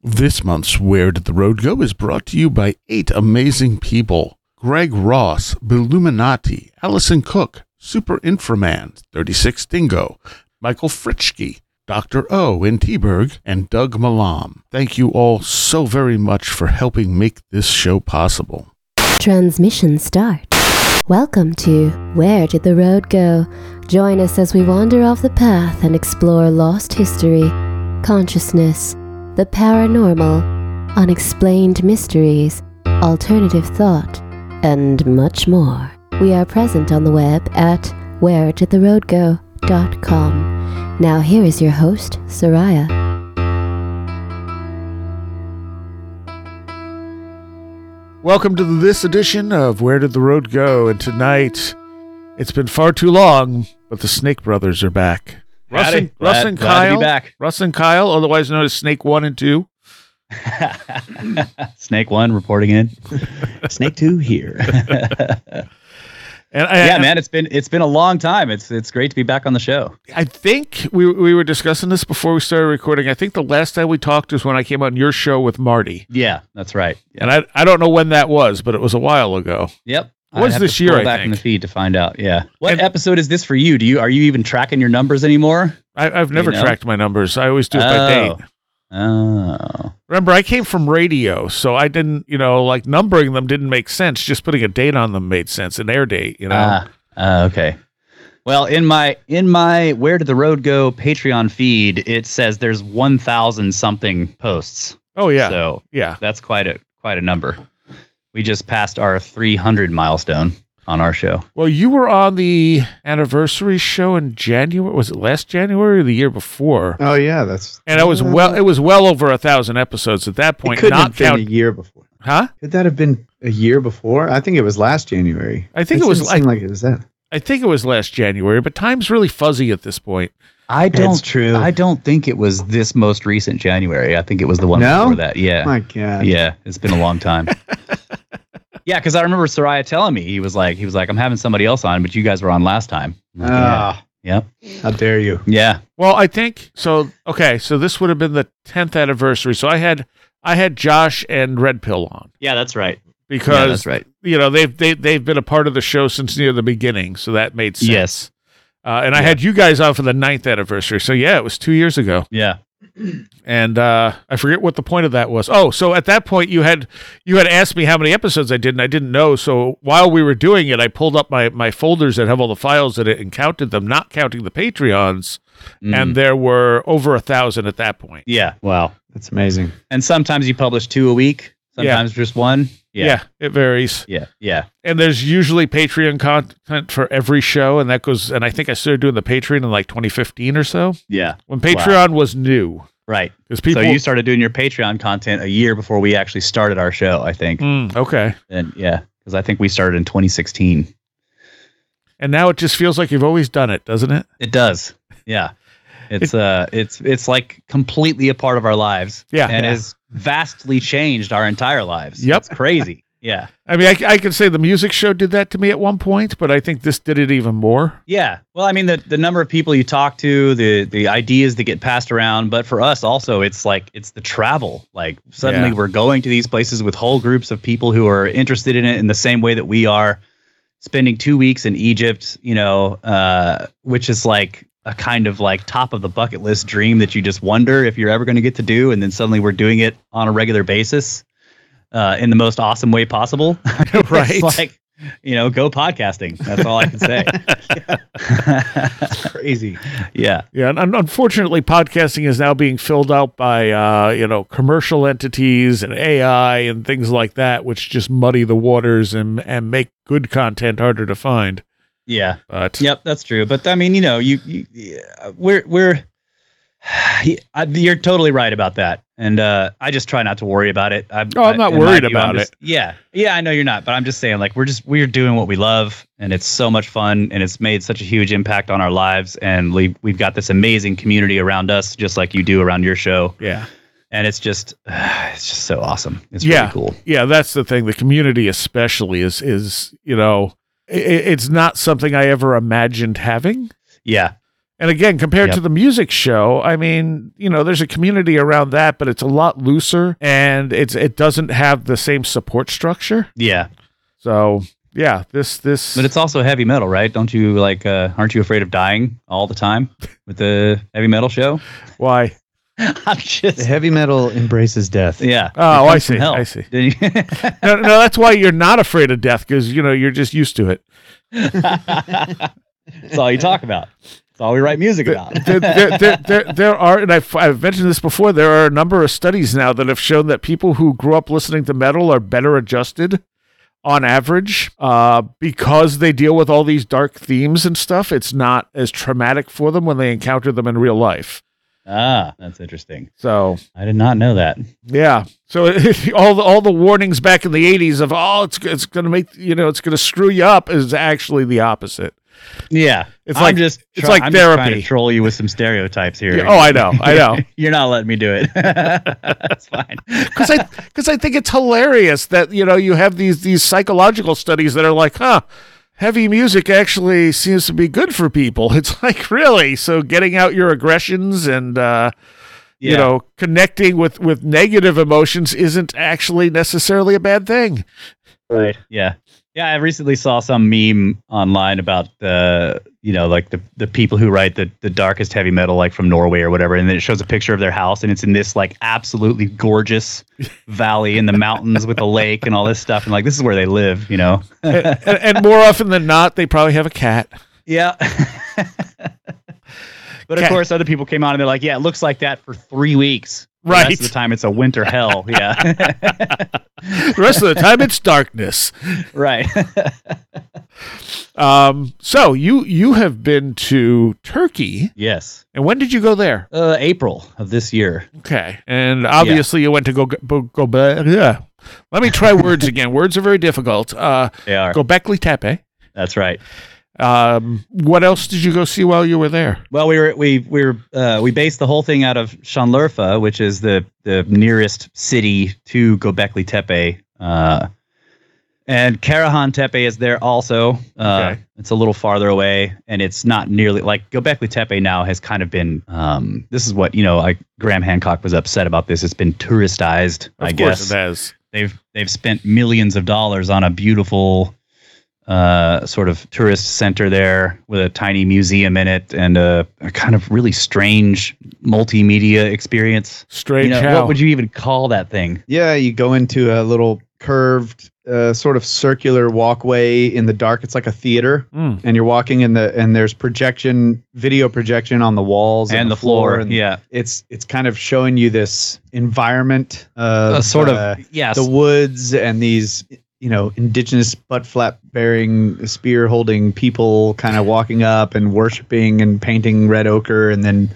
This month's Where Did the Road Go is brought to you by eight amazing people Greg Ross, Billuminati, Allison Cook, Super Inframan, 36 Dingo, Michael Fritschke, Dr. O in Teberg, and Doug Malam. Thank you all so very much for helping make this show possible. Transmission start. Welcome to Where Did the Road Go? Join us as we wander off the path and explore lost history, consciousness, the paranormal, unexplained mysteries, alternative thought, and much more. We are present on the web at wheredidtheroadgo.com. Now here is your host, Seriah. Welcome to this edition of Where Did the Road Go? And tonight, it's been far too long, but the Snake Brothers are back. Russ Howdy. and, Russ and glad to be Kyle. back. Russ and Kyle, otherwise known as Snake One and Two. Snake one reporting in. Snake two here. And I, yeah, man, it's been it's been a long time. It's it's great to be back on the show. I think we we were discussing this before we started recording. I think the last time we talked was when I came on your show with Marty, Yeah, that's right. and I I don't know when that was, but it was a while ago. Yep. Was this year, I back in the feed to find out. Yeah. What And- episode is this for you? Do you are you even tracking your numbers anymore? I, I've never know? tracked my numbers. I always do it by date. Oh. Remember, I came from radio, so I didn't, you know, like numbering them didn't make sense. Just putting a date on them made sense, an air date, you know. Ah, ah, okay. Well, in my in my Where Did the Road Go Patreon feed, it says there's 1,000 something posts. oh yeah, So yeah. that's quite a quite a number. We just passed our 300 milestone on our show. Well, you were on the anniversary show in January. Was it last January or the year before? Oh yeah, that's And it was well, it was well over a thousand episodes at that point. it point. couldn't Not have been a year before. huh? Could that have been a year before? I think it was last January. I think it was like- like it was that. I think it was last January, but time's really fuzzy at this point. I don't true. I don't think it was this most recent January. I think it was the one No? before that. Yeah. My God. Yeah, it's been a long time. yeah, because I remember Seriah telling me he was like he was like I'm having somebody else on, but you guys were on last time. Ah, yeah. how dare you? Yeah. Well, I think so. Okay, so this would have been the tenth anniversary. So I had I had Josh and Red Pill on Yeah, that's right. because yeah, that's right. you know they've they, they've been a part of the show since near the beginning, so that made sense. Yes. Uh, and I had you guys on for the ninth anniversary. So yeah, it was two years ago. Yeah. And uh, I forget what the point of that was. Oh, so at that point you had you had asked me how many episodes I did, and I didn't know. So while we were doing it, I pulled up my my folders that have all the files in it and counted them, not counting the Patreons, Mm. and there were over a thousand at that point. yeah. Wow. That's amazing. And sometimes you publish two a week, Yeah. sometimes just one. Yeah. Yeah. it varies. Yeah. Yeah. And there's usually Patreon content for every show, and that goes. And I think I started doing the Patreon in like 2015 or so, Yeah. when Patreon was new. Right. Because people, so you started doing your Patreon content a year before we actually started our show, I think. Mm, okay. And yeah, because I think we started in 2016. And now it just feels like you've always done it, doesn't it? It does. Yeah. It's uh it's it's like completely a part of our lives. Yeah. And Yeah. has vastly changed our entire lives. Yep. It's crazy. Yeah. I mean, I, I could say the music show did that to me at one point, but I think this did it even more. Yeah. Well, I mean the the number of people you talk to, the the ideas that get passed around, but for us also it's like it's the travel. Like suddenly Yeah. we're going to these places with whole groups of people who are interested in it in the same way that we are. Spending 2 weeks in Egypt, you know, uh which is like a kind of like top of the bucket list dream that you just wonder if you're ever going to get to do and then suddenly we're doing it on a regular basis uh in the most awesome way possible. Right. like you know, go podcasting. That's all I can say. Crazy. yeah. Yeah, and unfortunately, podcasting is now being filled out by uh, you know commercial entities and AI and things like that, which just muddy the waters and and make good content harder to find. Yeah. But Yep, that's true. But I mean, you know, you, you yeah, we're we're I- you're totally right about that. And uh, I just try not to worry about it. I, Oh, I'm not I- worried view, about just- Yeah, yeah, I know you're not, but I'm just saying, like, we're just we're doing what we love, and it's so much fun, and it's made such a huge impact on our lives, and we we've got this amazing community around us, just like you do around your show, yeah, and it's just it's just so awesome. It's yeah, really cool. yeah. That's the thing. The community, especially, is is you know, it's not something I ever imagined having. Yeah, And again, compared Yep. to the music show, I mean, you know, there's a community around that, but it's a lot looser and it's it doesn't have the same support structure. Yeah, So yeah, this this but it's also heavy metal, right? Don't you like? Uh, aren't you afraid of dying all the time with the heavy metal show? why. I'm just The heavy metal embraces death. yeah. Oh, I comes from see. I see. No, no, that's why you're not afraid of death because you know you're just used to it. That's all you talk about. That's all we write music about. there, there, there, there, there are, and I've, I've mentioned this before, there are a number of studies now that have shown that people who grew up listening to metal are better adjusted on average uh, because they deal with all these dark themes and stuff. It's not as traumatic for them when they encounter them in real life. Ah, that's interesting. So, I did not know that. yeah. So all the all the warnings back in the 80s of oh it's it's going to make you know it's going to screw you up is actually the opposite. Yeah, It's I'm like- just it's try- like I'm just trying therapy. to troll you with some stereotypes here. Yeah, oh, I know. I know. You're not letting me do it. That's fine. because I because I think it's hilarious that you know you have these these psychological studies that are like, huh, heavy music actually seems to be good for people. It's like really so getting out your aggressions and uh, you know connecting with with negative emotions isn't actually necessarily a bad thing. Right. Yeah. Yeah. I recently saw some meme online about the, you know, like the, the people who write the, the darkest heavy metal, like from Norway or whatever. And then it shows a picture of their house and it's in this like absolutely gorgeous valley in the mountains with a lake and all this stuff. And like, this is where they live, you know? and, and, and more often than not, they probably have a cat. Yeah. but of Okay. course, other people came on and they're like, yeah, it looks like that for three weeks. The Right. rest of the time, it's a winter hell. Yeah. The rest of the time, it's darkness. right. Um, so you you have been to Turkey, yes. and when did you go there? Uh, April of this year. Okay, and obviously you went to go go go. go yeah. Let me try words again. Words are very difficult. Uh, They are. Gobekli Tepe. That's right. Um, what else did you go see while you were there? Well, we were we we were uh, we based the whole thing out of Şanlıurfa, which is the the nearest city to Göbekli Tepe. Uh, and Karahan Tepe is there also. Uh, Okay. It's a little farther away, and it's not nearly like Göbekli Tepe now has kind of been. Um, this is what you know. Like Graham Hancock was upset about this. It's been touristized. Of I course guess it has. they've they've spent millions of dollars on a beautiful uh, sort of tourist center there with a tiny museum in it and a, a kind of really strange multimedia experience. Strange you know, how. what would you even call that thing? Yeah, you go into a little curved, uh, sort of circular walkway in the dark. It's like a theater, Mm. and you're walking in the and there's projection, video projection on the walls And the floor, and yeah, it's it's kind of showing you this environment of a sort uh, of yes, the woods and these you know indigenous butt flap bearing spear holding people kind of walking up and worshiping and painting red ochre and then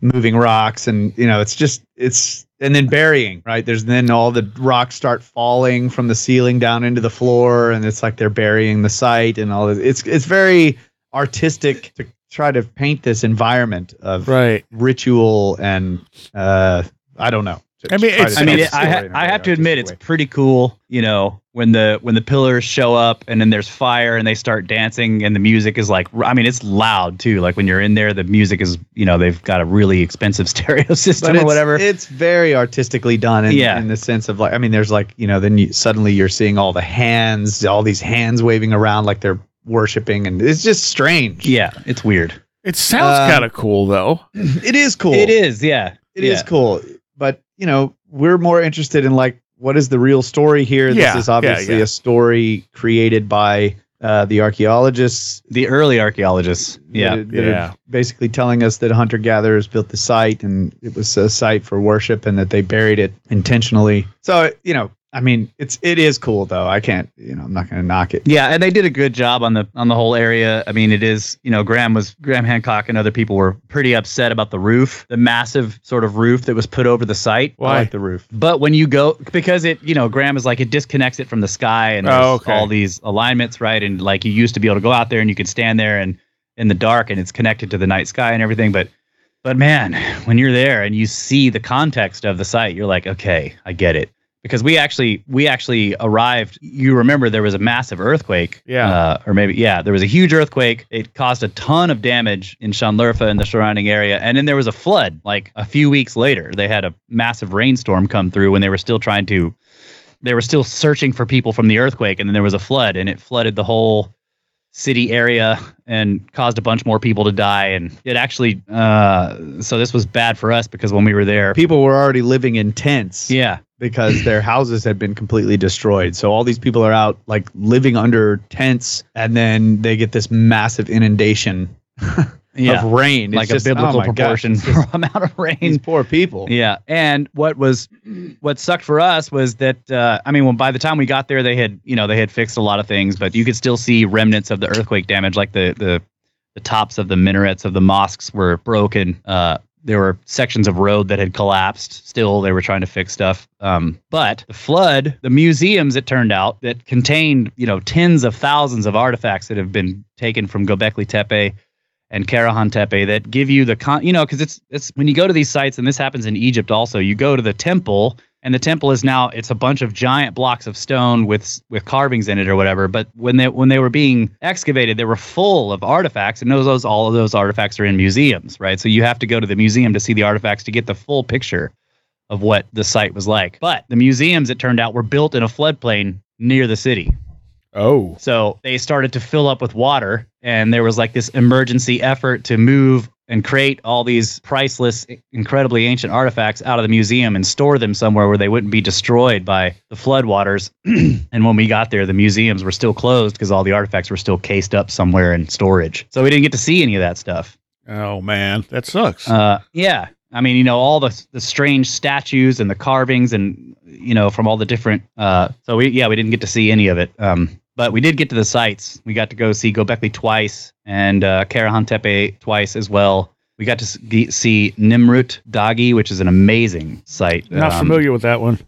moving rocks and you know it's just it's and then burying right? There's then all the rocks start falling from the ceiling down into the floor and it's like they're burying the site and all this. It's it's very artistic to try to paint this environment of Right. ritual and uh i don't know I mean, it's- I mean, tell I, ha- in a I very have to admit, it's pretty cool. You know, when the when the pillars show up and then there's fire and they start dancing and the music is like, I mean, it's loud too. Like when you're in there, the music is, you know, they've got a really expensive stereo system or whatever. It's very artistically done in, Yeah. in the sense of like I mean there's like, you know, then you suddenly you're seeing all the hands, all these hands waving around like they're worshiping and it's just strange. yeah, it's weird. It sounds Um, kind of cool though. It is cool. It is, yeah. It is yeah. cool. But, you know, we're more interested in like what is the real story here? Yeah, this is obviously yeah. a story created by uh, the archaeologists The early archaeologists. Yeah. that, that are Yeah. basically telling us that hunter gatherers built the site and it was a site for worship and that they buried it intentionally. So you know, I mean, it's it is cool though. I can't, you know, I'm not going to knock it. Yeah, and they did a good job on the on the whole area. I mean, it is you know Graham was Graham Hancock and other people were pretty upset about the roof, the massive sort of roof that was put over the site. Why? I like the roof. But when you go because it you know Graham is like it disconnects it from the sky and there's Oh, okay. all these alignments right and like you used to be able to go out there and you could stand there and in the dark and it's connected to the night sky and everything. But but man, when you're there and you see the context of the site, you're like, okay, I get it. Because we actually we actually arrived. You remember there was a massive earthquake. Yeah. Uh, or maybe yeah, there was a huge earthquake. It caused a ton of damage in Şanlıurfa and the surrounding area, and then there was a flood. Like a few weeks later, they had a massive rainstorm come through when they were still trying to. They were still searching for people from the earthquake, and then there was a flood, and it flooded the whole city area and caused a bunch more people to die. And it actually, uh, so this was bad for us because when we were there, People were already living in tents yeah, because their houses had been completely destroyed. So all these people are out like living under tents, and then they get this massive inundation yeah, of rain. It's like just- a oh biblical gosh, proportion just amount of rain. These poor people. Yeah, and what was what sucked for us was that uh, I mean, when by the time we got there, they had you know they had fixed a lot of things, but you could still see remnants of the earthquake damage, like the the the tops of the minarets of the mosques were broken. Uh, there were sections of road that had collapsed. Still, they were trying to fix stuff. Um, but the flood, the museums, it turned out that contained you know tens of thousands of artifacts that have been taken from Gobekli Tepe and Karahan Tepe that give you the con you know because it's it's when you go to these sites and this happens in Egypt also you go to the temple and the temple is now it's a bunch of giant blocks of stone with with carvings in it or whatever. But when they when they were being excavated they were full of artifacts and those, those all of those artifacts are in museums right? So you have to go to the museum to see the artifacts to get the full picture of what the site was like. But the museums it turned out were built in a floodplain near the city. Oh. so they started to fill up with water, and there was like this emergency effort to move and create all these priceless, incredibly ancient artifacts out of the museum and store them somewhere where they wouldn't be destroyed by the floodwaters. and when we got there, the museums were still closed because all the artifacts were still cased up somewhere in storage. So we didn't get to see any of that stuff. Oh man, that sucks. Uh, yeah. I mean, you know, all the the strange statues and the carvings, and you know, from all the different. Uh, so we, yeah, we didn't get to see any of it. Um, but we did get to the sites. We got to go see Gobekli twice and uh, Karahan Tepe twice as well. We got to see Nimrut Dagi, which is an amazing site. Not Um, familiar with that one.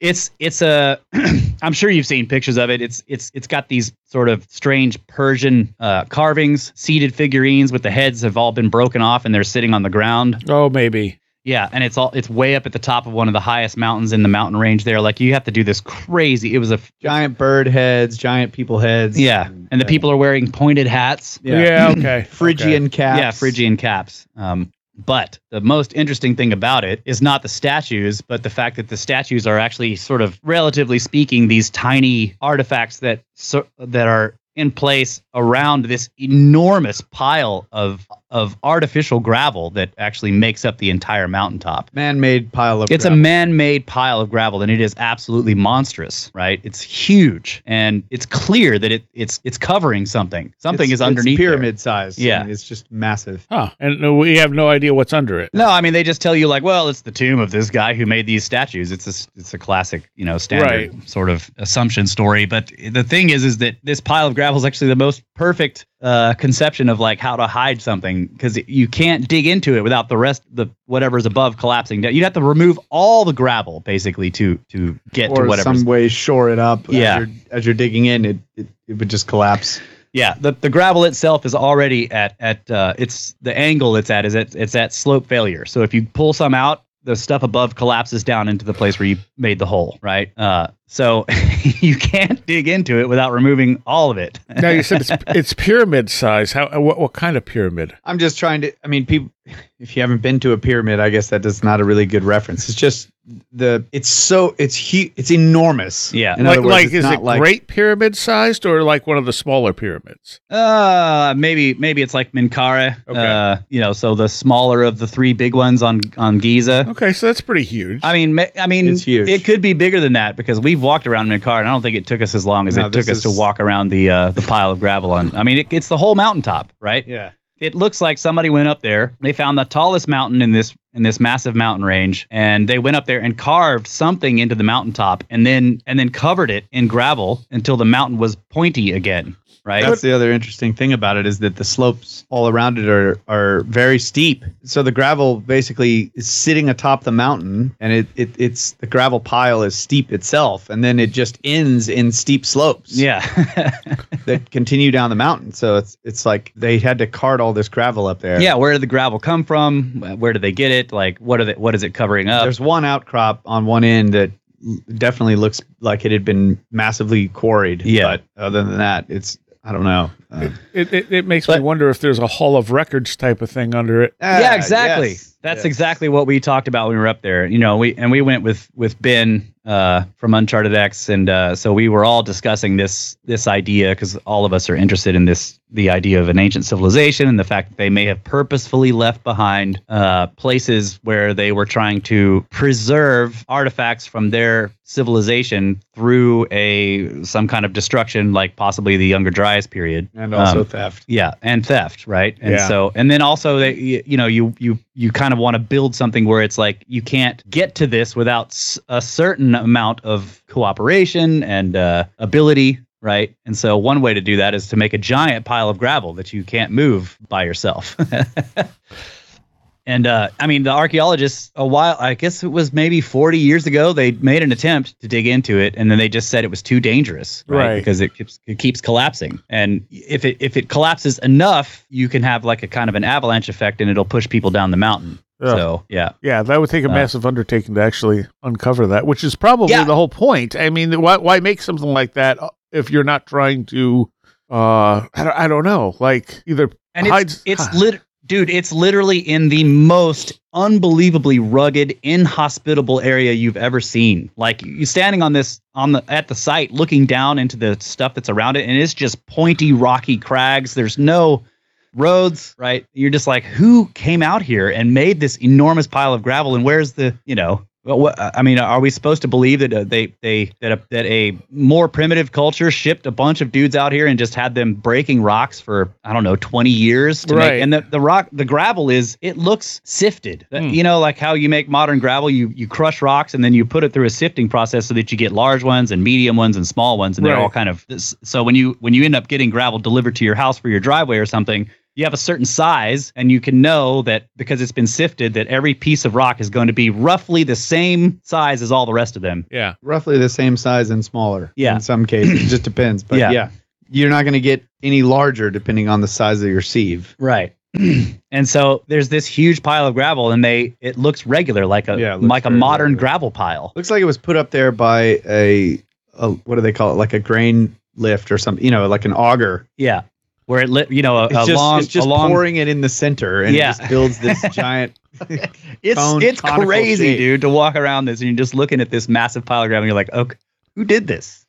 it's it's a I'm sure you've seen pictures of it. It's it's it's got these sort of strange Persian uh, carvings, seated figurines with the heads have all been broken off and they're sitting on the ground. Oh, maybe. Yeah, and it's all it's way up at the top of one of the highest mountains in the mountain range there. Like you have to do this crazy. It was a Giant bird heads, giant people heads. yeah, and the people are wearing pointed hats. Yeah. okay. Phrygian caps. Yeah, Phrygian caps. Um, but the most interesting thing about it is not the statues, but the fact that the statues are actually sort of, relatively speaking, these tiny artifacts that so, that are in place around this enormous pile of of artificial gravel that actually makes up the entire mountaintop. Man-made pile of. It's a man-made pile of gravel, and it is absolutely monstrous, right? It's huge, and it's clear that it it's it's covering something. Something It's- is underneath. It's there. pyramid size. Yeah. It's just massive. Huh. And we have no idea what's under it. No, I mean they just tell you like, well, it's the tomb of this guy who made these statues. It's a it's a classic, you know, standard sort of assumption story. But the thing is, is that this pile of gravel is actually the most perfect uh, conception of like how to hide something because you can't dig into it without the rest the whatever's above collapsing down. You'd have to remove all the gravel basically to to get to or whatever's some way shore it up. Yeah. As you're, as you're digging in, it, it it would just collapse. Yeah, the, the gravel itself is already at at uh, it's the angle it's at is at it's at slope failure. So if you pull some out, the stuff above collapses down into the place where you made the hole, right? Uh, so you can't dig into it without removing all of it. Now you said it's, it's pyramid size. How? What, what kind of pyramid? I'm just trying to. I mean, people. If you haven't been to a pyramid, I guess that is not a really good reference. It's just the. It's so. It's huge. It's enormous. Yeah. In like, words, like is it like, great pyramid sized or like one of the smaller pyramids? Uh, maybe maybe it's like Menkaure. Okay. Uh, you know, so the smaller of the three big ones on on Giza. Okay, so that's pretty huge. I mean, ma- I mean, It's huge. it could be bigger than that because we've walked around Menkaure, and I don't think it took us as long as No, it took this us to walk around the uh, the pile of gravel on. I mean, it, it's the whole mountaintop, right? Yeah. it looks like somebody went up there. They found the tallest mountain in this in this massive mountain range, and they went up there and carved something into the mountaintop, and then and then covered it in gravel until the mountain was pointy again. Right? That's the other interesting thing about it is that the slopes all around it are are very steep. So the gravel basically is sitting atop the mountain, and it, it it's the gravel pile is steep itself, and then it just ends in steep slopes. yeah. that continue down the mountain. So it's it's like they had to cart all this gravel up there. yeah. Where did the gravel come from? Where did they get it? Like, what are they, What is it covering up? There's one outcrop on one end that definitely looks like it had been massively quarried. Yeah. But other than that, it's I don't know. Uh, It, it, it makes But- me wonder if there's a Hall of Records type of thing under it. yeah, ah, exactly. yes, That's yes. exactly what we talked about when we were up there. You know, we and we went with with Ben uh, from Uncharted X, and uh, so we were all discussing this this idea because all of us are interested in this the idea of an ancient civilization and the fact that they may have purposefully left behind uh, places where they were trying to preserve artifacts from their civilization through a some kind of destruction, like possibly the Younger Dryas period. and also Um, theft. Yeah, and theft, right? And Yeah. so, and then also they, you know, you you you kind of want to build something where it's like you can't get to this without s- a certain amount of cooperation and uh, ability, right? And so, one way to do that is to make a giant pile of gravel that you can't move by yourself. And uh, I mean, the archaeologists, a while, I guess it was maybe 40 years ago, they made an attempt to dig into it, and then they just said it was too dangerous, right? Right. Because it keeps it keeps collapsing, and if it if it collapses enough, you can have like a kind of an avalanche effect, and it'll push people down the mountain. Yeah. So yeah, Yeah, that would take a Uh, massive undertaking to actually uncover that, which is probably Yeah. the whole point. I mean, why, why make something like that if you're not trying to, uh, I don't, I don't know, like either and hides. it's it's lit, dude. It's literally in the most unbelievably rugged, inhospitable area you've ever seen. Like you standing on this on the at the site, looking down into the stuff that's around it, and it's just pointy, rocky crags. There's no roads, right? You're just like, who came out here and made this enormous pile of gravel? And where's the, you know, well, I mean, are we supposed to believe that uh, they they that a, that a more primitive culture shipped a bunch of dudes out here and just had them breaking rocks for I don't know twenty years to Right. make and the, the rock the gravel is it looks sifted Hmm. you know like how you make modern gravel you you crush rocks and then you put it through a sifting process so that you get large ones and medium ones and small ones and they're all kind of so when you when you end up getting gravel delivered to your house for your driveway or something you have a certain size and you can know that because it's been sifted that every piece of rock is going to be roughly the same size as all the rest of them yeah, Roughly the same size and smaller. Yeah. In some cases, it just depends. But Yeah. yeah, you're not going to get any larger depending on the size of your sieve. right and so there's this huge pile of gravel and they it looks regular like a Yeah, like a modern regular. gravel pile Looks like it was put up there by a, a what do they call it? Like a grain lift or something. You know, like an auger. yeah where it lit you know a, It's a just, long it's just long pouring it in the center, and Yeah. it just builds this giant. it's it's crazy shape. dude to walk around this and you're just looking at this massive pile of gravel and you're like okay who did this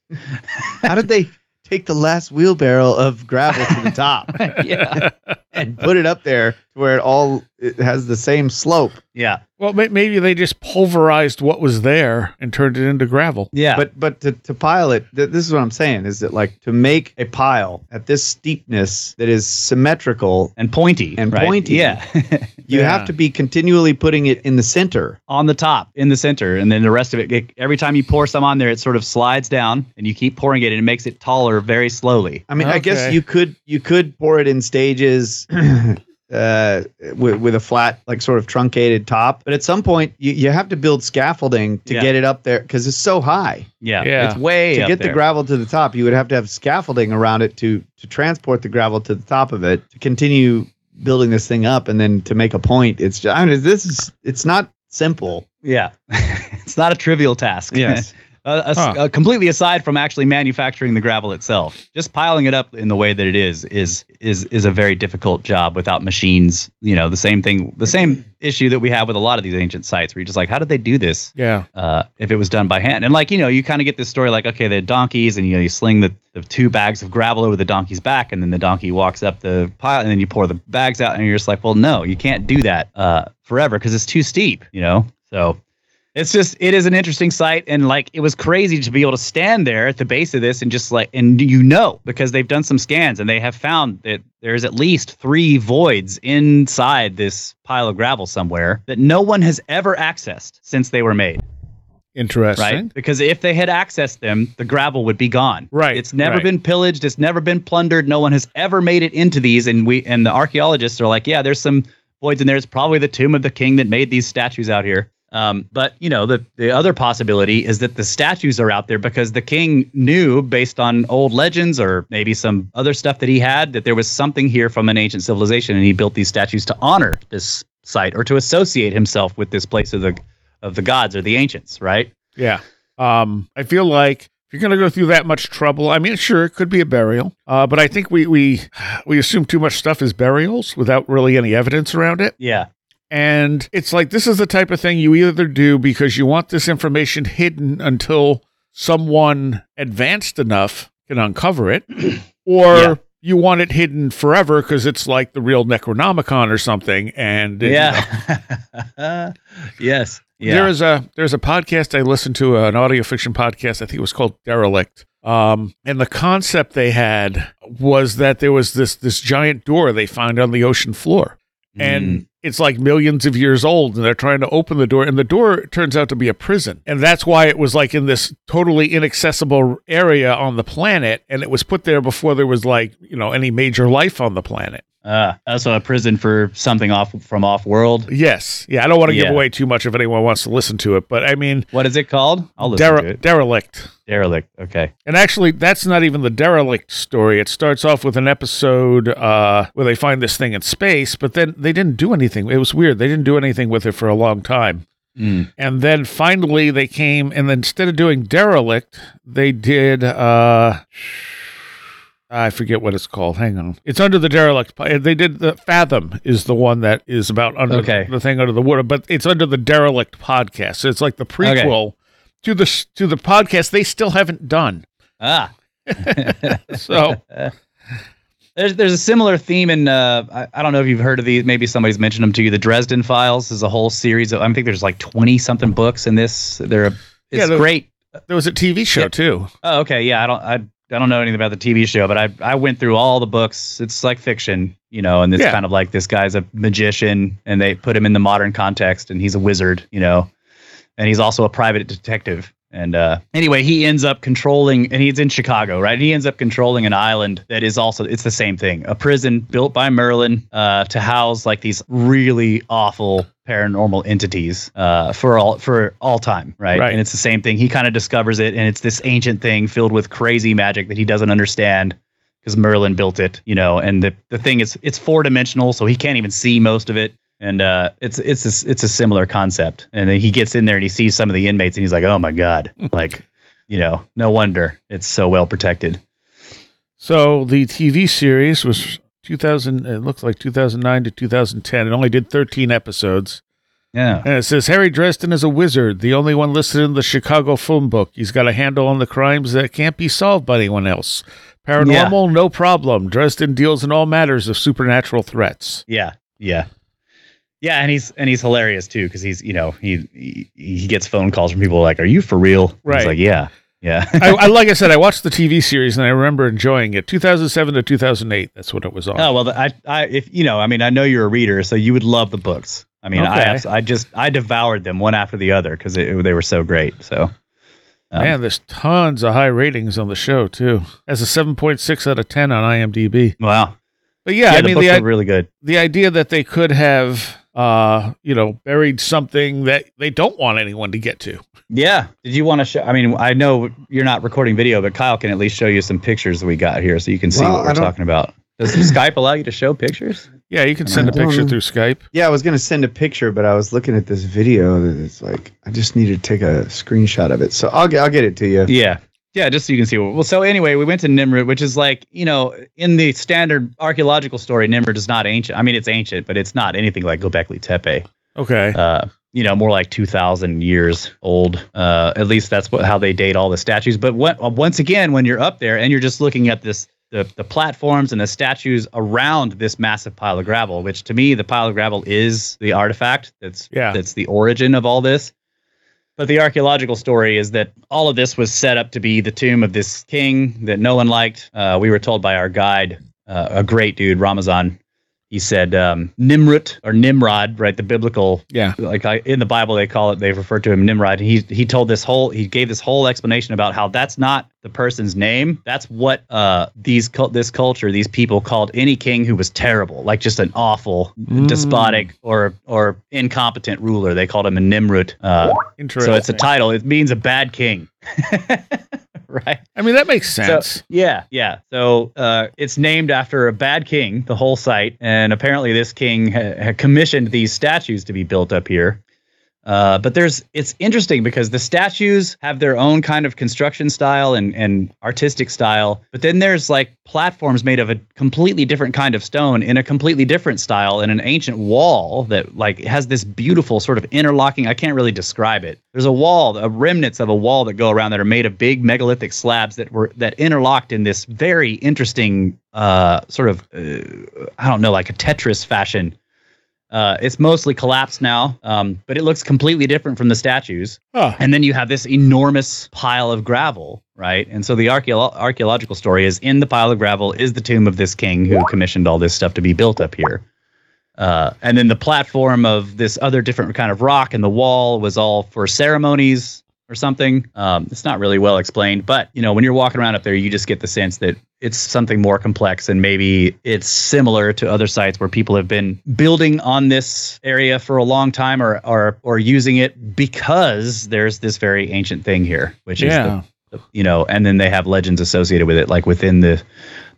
How did they take the last wheelbarrow of gravel to the top yeah and put it up there to where it all it has the same slope? yeah well, may- maybe they just pulverized what was there and turned it into gravel. yeah But but to, to pile it, th- this is what I'm saying: is that like to make a pile at this steepness that is symmetrical, and pointy And right? pointy. yeah you Yeah. have to be continually putting it in the center. on the top in the center and then the rest of it, it every time you pour some on there it sort of slides down and you keep pouring it and it makes it taller very slowly I mean, I guess you could you could pour it in stages. Uh, with, with a flat, like sort of truncated top, but at some point you, you have to build scaffolding to Yeah. get it up there because it's so high. yeah, Yeah. it's way to up get the gravel to the top, you would have to have scaffolding around it to to transport the gravel to the top of it to continue building this thing up, and then to make a point. It's just, I mean, this is it's not simple. yeah it's not a trivial task Uh, Huh. uh, completely aside from actually manufacturing the gravel itself, just piling it up in the way that it is is is is a very difficult job without machines. You know, the same thing, the same issue that we have with a lot of these ancient sites, where you're just like, how did they do this? Yeah, uh, if it was done by hand. And like, you know, you kind of get this story like, okay, the donkeys and you know, you sling the, the two bags of gravel over the donkey's back and then the donkey walks up the pile and then you pour the bags out and you're just like, well, no, you can't do that uh, forever because it's too steep, you know? So it's just, it is an interesting site. And like, it was crazy to be able to stand there at the base of this and just like, and you know, because they've done some scans and they have found that there's at least three voids inside this pile of gravel somewhere that no one has ever accessed since they were made interesting. right? Because if they had accessed them, the gravel would be gone. Right, It's never right. been pillaged. It's never been plundered. No one has ever made it into these. And we and the archaeologists are like, yeah, there's some voids in there. It's probably the tomb of the king that made these statues out here. Um, but you know, the the other possibility is that the statues are out there because the king knew, based on old legends or maybe some other stuff that he had, that there was something here from an ancient civilization, and he built these statues to honor this site or to associate himself with this place of the of the gods or the ancients, right? Yeah, Um, I feel like if you're going to go through that much trouble, I mean, sure, it could be a burial, uh, but I think we we we assume too much stuff is burials without really any evidence around it. Yeah. And it's like this is the type of thing you either do because you want this information hidden until someone advanced enough can uncover it, or Yeah. you want it hidden forever because it's like the real Necronomicon or something. And it- Yeah. yes. Yeah. there is a there's a podcast I listened to, an audio fiction podcast. I think it was called Derelict. Um, and the concept they had was that there was this this giant door they found on the ocean floor, Mm. It's like millions of years old, and they're trying to open the door, and the door turns out to be a prison, and that's why it was like in this totally inaccessible area on the planet, and it was put there before there was like you know any major life on the planet. Uh, also a prison for something off from off world. Yes, yeah, I don't want to give away too much if anyone wants to listen to it, but I mean. What is it called? I'll listen to it. derelict. Derelict. Okay. And actually, that's not even the derelict story. It starts off with an episode uh, where they find this thing in space, but then they didn't do anything. It was weird. They didn't do anything with it for a long time. Mm. And then finally, they came, and then instead of doing derelict, they did. Uh, I forget what it's called. Hang on. It's under the derelict. They did the Fathom is the one that is about under Okay. the thing under the water, but it's under the derelict podcast. So it's like the prequel to the to the podcast they still haven't done. Ah. So There's there's a similar theme in uh I, I don't know if you've heard of these maybe somebody's mentioned them to you the Dresden Files is a whole series of I think there's like 20 something books in this they're a, it's Yeah, the- great there was a TV show Yeah. too. oh okay yeah I don't I I don't know anything about the TV show but I I went through all the books it's like fiction you know and it's Yeah. kind of like this guy's a magician and they put him in the modern context and he's a wizard you know and he's also a private detective. And uh, anyway, he ends up controlling, and he's in Chicago, right? He ends up controlling an island that is also it's the same thing, a prison built by Merlin uh, to house like these really awful paranormal entities uh, for all for all time, right? Right. And it's the same thing. He kind of discovers it, and it's this ancient thing filled with crazy magic that he doesn't understand because Merlin built it, you know. And the the thing is, it's four dimensional, so he can't even see most of it. And uh, it's it's a, it's a similar concept. And then he gets in there and he sees some of the inmates, and he's like, "Oh my god!" like, you know, no wonder it's so well protected. So the TV series was 2000. It looks like 2009 to 2010. It only did 13 episodes. Yeah. And it says Harry Dresden is a wizard, the only one listed in the Chicago phone book. He's got a handle on the crimes that can't be solved by anyone else. Paranormal, no problem. Dresden deals in all matters of supernatural threats. Yeah, yeah, yeah, and he's and he's hilarious too because he's you know he, he he gets phone calls from people like, "Are you for real?" Right. He's like, "Yeah, yeah." I, I like I said, I watched the TV series and I remember enjoying it. 2007 to 2008. That's what it was on. oh well, the, I I if you know, I mean, I know you're a reader, so you would love the books. I mean, I Okay. abs- I just I devoured them one after the other because they were so great. So um, Man, there's tons of high ratings on the show too. Has a 7.6 out of 10 on IMDb. wow, But yeah, yeah, I the mean books the are really good. the idea that they could have uh you know buried something that they don't want anyone to get to. Yeah. Did you want to show? I mean, I know you're not recording video, but Kyle can at least show you some pictures that we got here, so you can see Well, what we're talking about. Does Skype allow you to show pictures? Yeah, you can send a picture through Skype. Yeah, I was gonna send a picture, but I was looking at this video that it's like I just need to take a screenshot of it. So I'll get I'll get it to you. Yeah. Yeah, just so you can see. Well, so anyway, we went to Nimrut, which is like, you know, in the standard archaeological story, Nimrut is not ancient. I mean, it's ancient, but it's not anything like Göbekli Tepe. Okay. Uh, you know, more like 2,000 years old. Uh, at least that's what how they date all the statues. But what, once again, when you're up there and you're just looking at this, the, the platforms and the statues around this massive pile of gravel, which to me, the pile of gravel is the artifact that's Yeah. that's the origin of all this. But the archaeological story is that all of this was set up to be the tomb of this king that no one liked. Uh, we were told by our guide, uh, a great dude, Ramazan. He said um, Nimrut or Nimrod, right? The biblical Yeah. like I, in the Bible they call it they refer to him Nimrod. He he told this whole he gave this whole explanation about how that's not the person's name. That's what uh these this culture these people called any king who was terrible, like just an awful, Mm. despotic or or incompetent ruler. They called him a Nimrud. Uh, so it's a title. It means a bad king. right. I mean, that makes So, sense. yeah, yeah. So uh, it's named after a bad king, the whole site, and apparently this king ha- had commissioned these statues to be built up here. Uh, but there's it's interesting because the statues have their own kind of construction style and, and artistic style, but then there's like platforms made of a completely different kind of stone in a completely different style and an ancient wall that like has this beautiful sort of interlocking. I can't really describe it. There's a wall, a remnants of a wall that go around that are made of big megalithic slabs that were that interlocked in this very interesting uh, sort of uh, I don't know like a Tetris fashion. Uh, it's mostly collapsed now, um, but it looks completely different from the statues. Huh. And then you have this enormous pile of gravel, right? And so the archeolo- archaeological story is in the pile of gravel is the tomb of this king who commissioned all this stuff to be built up here. Uh, and then the platform of this other different kind of rock and the wall was all for ceremonies or something. Um, it's not really well explained, but you know, when you're walking around up there, you just get the sense that it's something more complex and maybe it's similar to other sites where people have been building on this area for a long time or or or using it because there's this very ancient thing here, which Yeah. is the, the- you know, and then they have legends associated with it, like within the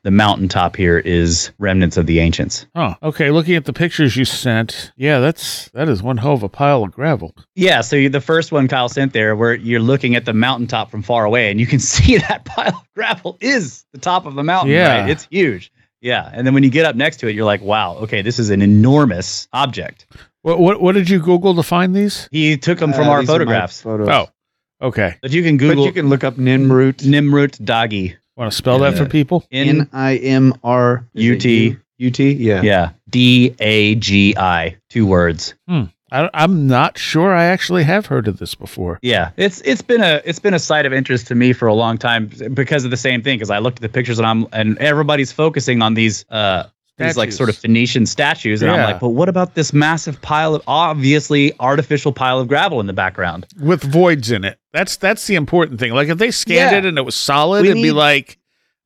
the mountaintop here is remnants of the ancients. Huh. Okay, looking at the pictures you sent, yeah, that's that is one hell of a pile of gravel. Yeah, so you, the first one Kyle sent there, where you're looking at the mountaintop from far away, and you can see that pile of gravel is the top of the mountain. Yeah. right? it's huge. Yeah, and then when you get up next to it, you're like, wow, okay, this is an enormous object. What what what did you Google to find these? He took them from Uh, our these are my photographs, photos. Oh, okay. but you can Google. but Google you can look up Nimrut. Nimrut Dagi. Want to spell that for people? N N I M R UT. UT. Yeah. yeah D A G I two words. I, I'm not sure. I actually have heard of this before. Yeah, it's it's been a it's been a site of interest to me for a long time because of the same thing. Because I looked at the pictures and I'm and everybody's focusing on these uh these like sort of Phoenician statues, and I'm like, but what about this massive pile of obviously artificial pile of gravel in the background? with voids in it. That's that's the important thing. Like if they scanned Yeah. it and it was solid, We it'd be like, Yeah,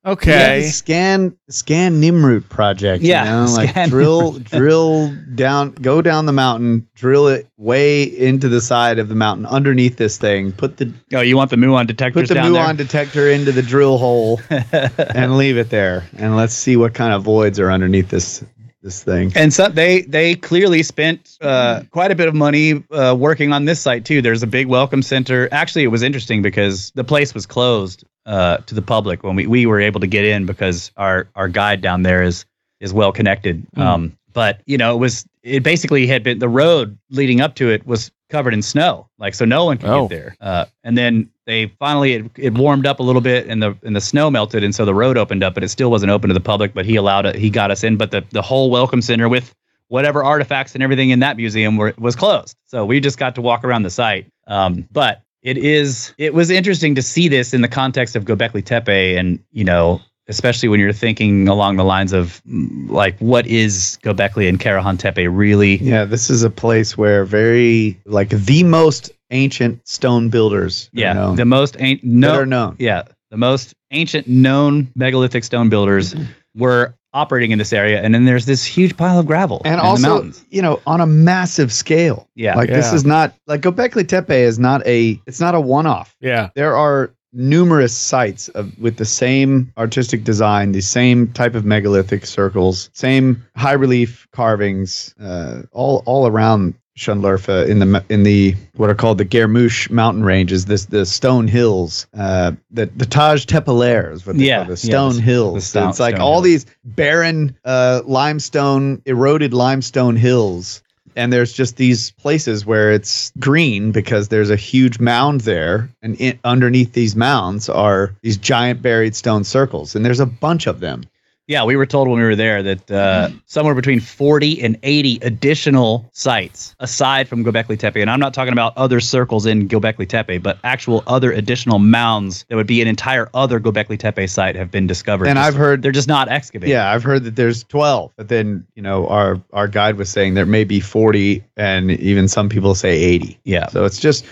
okay, the scan scan Nimrut project. Yeah, you know, like drill drill down, go down the mountain, drill it way into the side of the mountain underneath this thing. Put the Oh, you want the muon detectors put the muon detector into the drill hole and leave it there, and let's see what kind of voids are underneath this this thing. And so they they clearly spent uh, quite a bit of money uh, working on this site too. There's a big welcome center. Actually, it was interesting because the place was closed uh, to the public when we, we were able to get in because our our guide down there is is well connected. Mm. Um, but you know, it was it basically had been the road leading up to it was covered in snow, like so no one could Oh. get there. Uh, and then they finally it, it warmed up a little bit and the and the snow melted and so the road opened up, but it still wasn't open to the public. But he allowed it. He got us in. But the the whole welcome center with whatever artifacts and everything in that museum were was closed. So we just got to walk around the site. Um, but it is it was interesting to see this in the context of Göbekli Tepe and you know especially when you're thinking along the lines of mm, like what is Göbekli and Karahan Tepe really Yeah, this is a place where very like the most ancient stone builders. are yeah known, the most ain't no known. yeah the most ancient known megalithic stone builders were operating in this area and then there's this huge pile of gravel and in the also mountains. you know on a massive scale. Yeah. Like this is not like Göbekli Tepe is not a it's not a one-off. Yeah, there are numerous sites of, with the same artistic design the same type of megalithic circles same high relief carvings uh, all all around Şanlıurfa in the in the what are called the Germush mountain ranges this the stone hills uh, the the Taş Tepeler is what they Yeah, call the stone hills. the stone- it's like all hills. these barren uh, limestone eroded limestone hills. And there's just these places where it's green because there's a huge mound there. And in, underneath these mounds are these giant buried stone circles. And there's a bunch of them Yeah, we were told when we were there that uh, somewhere between 40 and 80 additional sites aside from Göbekli Tepe. And I'm not talking about other circles in Göbekli Tepe, but actual other additional mounds that would be an entire other Göbekli Tepe site have been discovered. and Just- i've heard they're just not excavated. yeah i've heard that there's 12 but then you know our our guide was saying there may be 40 and even some people say 80 Yeah. So it's just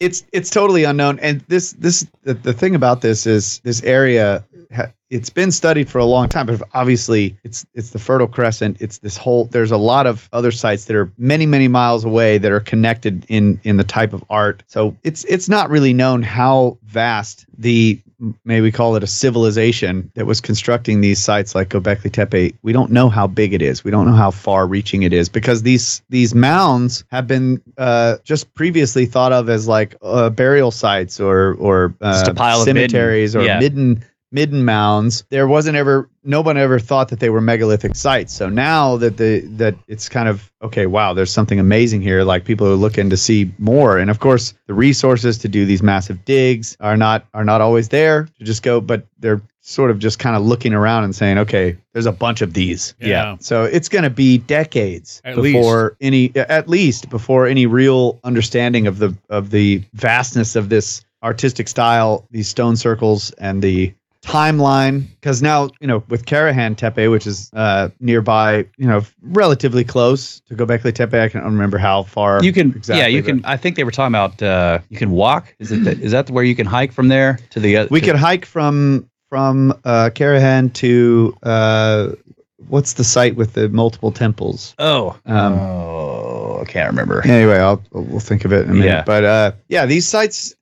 it's it's totally unknown. And this this the, the thing about this is this area it's been studied for a long time, but obviously it's it's the Fertile Crescent. It's this whole. There's a lot of other sites that are many many miles away that are connected in in the type of art. So it's it's not really known how vast the may we call it a civilization that was constructing these sites like Göbekli Tepe. We don't know how big it is. We don't know how far reaching it is because these these mounds have been uh, just previously thought of as like uh, burial sites or or uh, a pile of cemeteries midden. or Yeah. midden midden mounds. There wasn't ever no one ever thought that they were megalithic sites. So now that the that it's kind of okay, wow, there's something amazing here. Like people are looking to see more, and of course the resources to do these massive digs are not are not always there to just go, but they're sort of just kind of looking around and saying, okay, there's a bunch of these. Yeah. So it's going to be decades At before any, at least before any real understanding of the of the vastness of this artistic style, these stone circles, and the timeline. Because now, you know, with Karahan Tepe, which is uh, nearby, you know, relatively close to Göbekli Tepe. I can't remember how far. You can, exactly, yeah, you but- can. I think they were talking about uh, you can walk. Is it? Is that where you can hike from there to the? other We to- could hike from from uh, Karahan to uh, what's the site with the multiple temples? Oh, Um, oh, I can't remember. Anyway, I'll we'll think of it in a minute. Yeah. But uh, yeah, these sites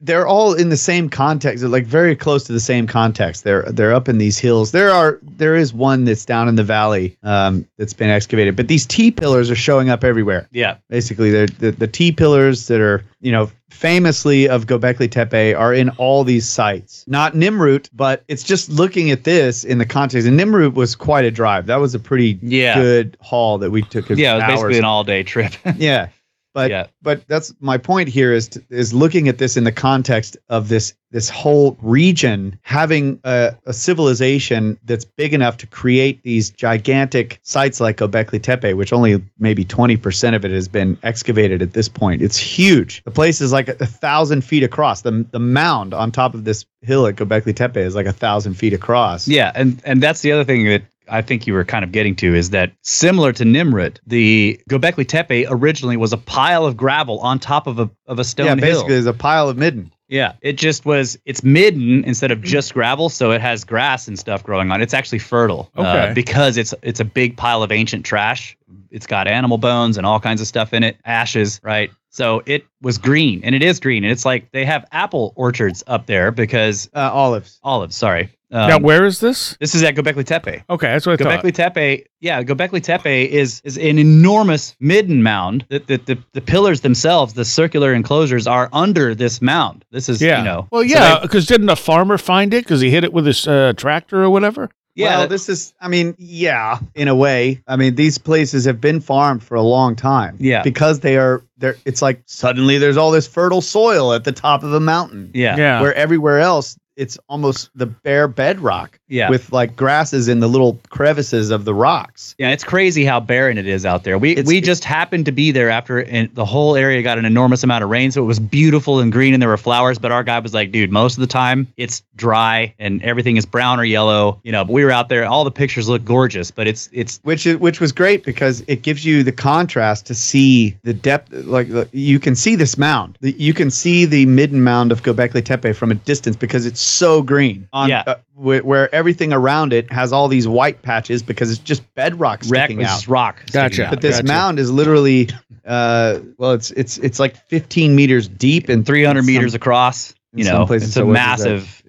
they're all in the same context. They're like very close to the same context. They're they're up in these hills. There are there is one that's down in the valley um, that's been excavated, but these T pillars are showing up everywhere. Yeah, Basically, they're the, the T pillars that are you know famously of Göbekli Tepe are in all these sites. Not Nimrut, but it's just looking at this in the context. And Nimrut was quite a drive. That was a pretty Yeah. good haul that we took. yeah. It was basically an all-day trip. yeah. But Yeah. but that's my point here is to, is looking at this in the context of this this whole region having a, a civilization that's big enough to create these gigantic sites like Göbekli Tepe, which only maybe twenty percent of it has been excavated at this point. It's huge. The place is like a, a thousand feet across. The the mound on top of this hill at Göbekli Tepe is like a thousand feet across. Yeah, and and that's the other thing that I think you were kind of getting to is that similar to Nimrut, the Göbekli Tepe originally was a pile of gravel on top of a of a stone yeah, hill. basically, there's a pile of midden. Yeah, it just was. It's midden instead of just gravel, so it has grass and stuff growing on. it. It's actually fertile uh, Okay. because it's it's a big pile of ancient trash. It's got animal bones and all kinds of stuff in it, ashes, right? So it was green, and it is green, and it's like they have apple orchards up there because Uh, olives. olives. Sorry, um, now, where is this? this is at Göbekli Tepe. Okay, that's what I thought. Göbekli Tepe, yeah, Göbekli Tepe is is an enormous midden mound. The, the the the pillars themselves, the circular enclosures, are under this mound. This is Yeah. you know. well, yeah, they- because didn't a farmer find it because he hit it with his uh, tractor or whatever? yeah. well, this is, I mean, yeah, in a way. I mean, these places have been farmed for a long time. Yeah. Because they are, they're, it's like suddenly there's all this fertile soil at the top of a mountain. yeah. Yeah. Where everywhere else, it's almost the bare bedrock Yeah. with like grasses in the little crevices of the rocks. Yeah, it's crazy how barren it is out there. We It's- we just happened to be there after and the whole area got an enormous amount of rain, so it was beautiful and green and there were flowers. But our guy was like, "Dude, most of the time it's dry and everything is brown or yellow." You know, but we were out there. All the pictures look gorgeous, but it's it's which is which was great because it gives you the contrast to see the depth like the- you can see this mound The- you can see the midden mound of Göbekli Tepe from a distance because it's so green on Yeah. uh, wh- where everything around it has all these white patches because it's just bedrock wreck, sticking it's out just rock. sticking Gotcha. out. but this Gotcha. mound is literally uh well it's it's it's like 15 meters deep and 300 some- meters across. You know, places it's a so what is massive,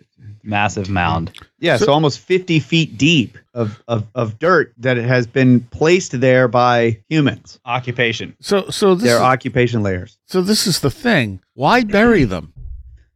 massive mound. Yeah, so, So- almost 50 feet deep of, of, of dirt that it has been placed there by humans. Occupation. So, so this, Their is, occupation layers. so this is the thing. Why bury them?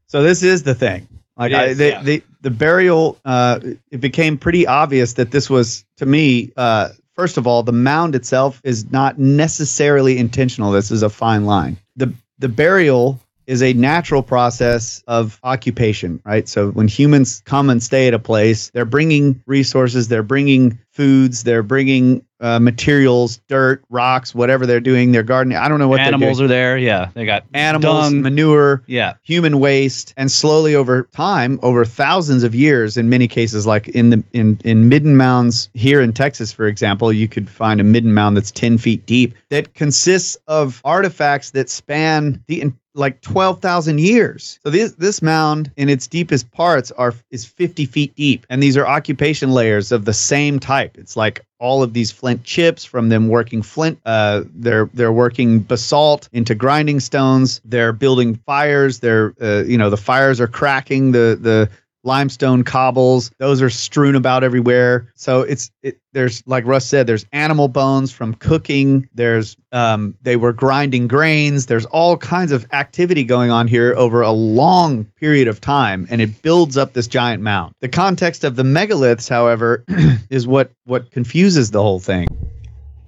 So this is the thing. Like It I, is, they, yeah. they, the burial, uh, it became pretty obvious that this was, to me, uh, first of all, the mound itself is not necessarily intentional. This is a fine line. The the burial is a natural process of occupation, right? So when humans come and stay at a place, they're bringing resources, they're bringing foods, they're bringing uh, materials, dirt, rocks, whatever they're doing. They're gardening. I don't know what Animals they're doing. are there. Yeah, they got Animals, dung. manure, yeah, human waste and slowly over time over thousands of years in many cases like in the in in midden mounds here in texas for example you could find a midden mound that's 10 feet deep that consists of artifacts that span the like 12,000 years. So this this mound in its deepest parts are is 50 feet deep and these are occupation layers of the same type. It's like all of these flint chips from them working flint uh they're they're working basalt into grinding stones they're building fires they're uh, you know the fires are cracking the the limestone cobbles. Those are strewn about everywhere. So it's it, there's like Russ said, there's animal bones from cooking. There's um, they were grinding grains. There's all kinds of activity going on here over a long period of time, and it builds up this giant mound. The context of the megaliths, however, is what what confuses the whole thing.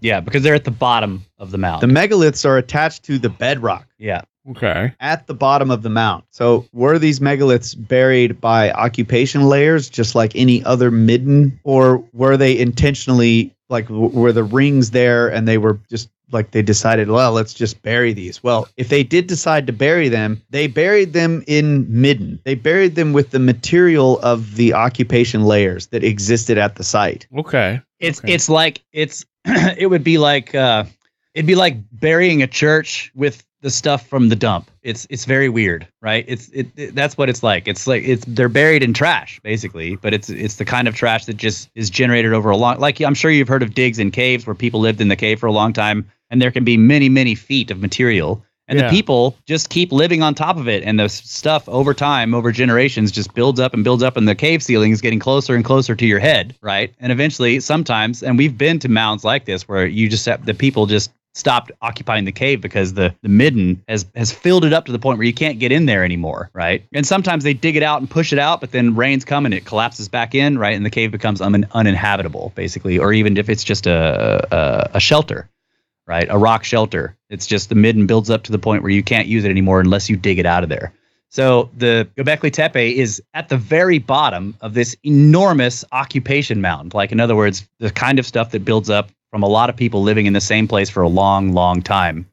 Yeah, because they're at the bottom of the mound. The megaliths are attached to the bedrock yeah. Okay. at the bottom of the mound. So were these megaliths buried by occupation layers, just like any other midden, or were they intentionally like w- were the rings there and they were just like they decided, well, let's just bury these. Well, if they did decide to bury them, they buried them in midden. They buried them with the material of the occupation layers that existed at the site. Okay. It's Okay. it's like it's it would be like uh it'd be like burying a church with the stuff from the dump. It's it's very weird, right? It's it, it that's what it's like. It's like it's they're buried in trash basically, but it's it's the kind of trash that just is generated over a long like I'm sure you've heard of digs in caves where people lived in the cave for a long time and there can be many many feet of material and Yeah. the people just keep living on top of it and the stuff over time over generations just builds up and builds up and the cave ceiling is getting closer and closer to your head right and eventually sometimes and we've been to mounds like this where you just have the people just stopped occupying the cave because the the midden has has filled it up to the point where you can't get in there anymore right and sometimes they dig it out and push it out but then rains come and it collapses back in right and the cave becomes un- uninhabitable basically or even if it's just a a, a shelter right? A rock shelter. It's just the midden builds up to the point where you can't use it anymore unless you dig it out of there. So the Göbekli Tepe is at the very bottom of this enormous occupation mound. Like in other words, the kind of stuff that builds up from a lot of people living in the same place for a long, long time.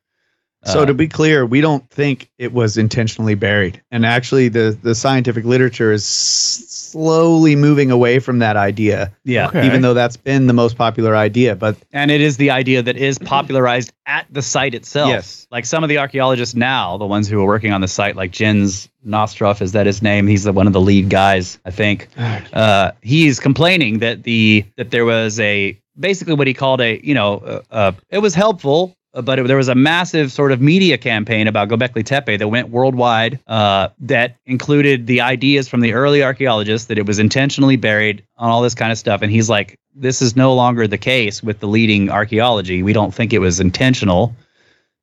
So Uh, to be clear, we don't think it was intentionally buried. And actually the the scientific literature is slowly moving away from that idea, yeah, Okay. even though that's been the most popular idea. But and it is the idea that is popularized at the site itself. Yes. Like some of the archaeologists now, the ones who are working on the site, like Jens Notroff, is that his name? He's the, one of the lead guys, I think. Uh, he's complaining that the that there was a basically what he called a you know uh, uh, it was helpful. But it, there was a massive sort of media campaign about Göbekli Tepe that went worldwide. Uh, that included the ideas from the early archaeologists that it was intentionally buried on all this kind of stuff. And he's like, this is no longer the case with the leading archaeology. We don't think it was intentional.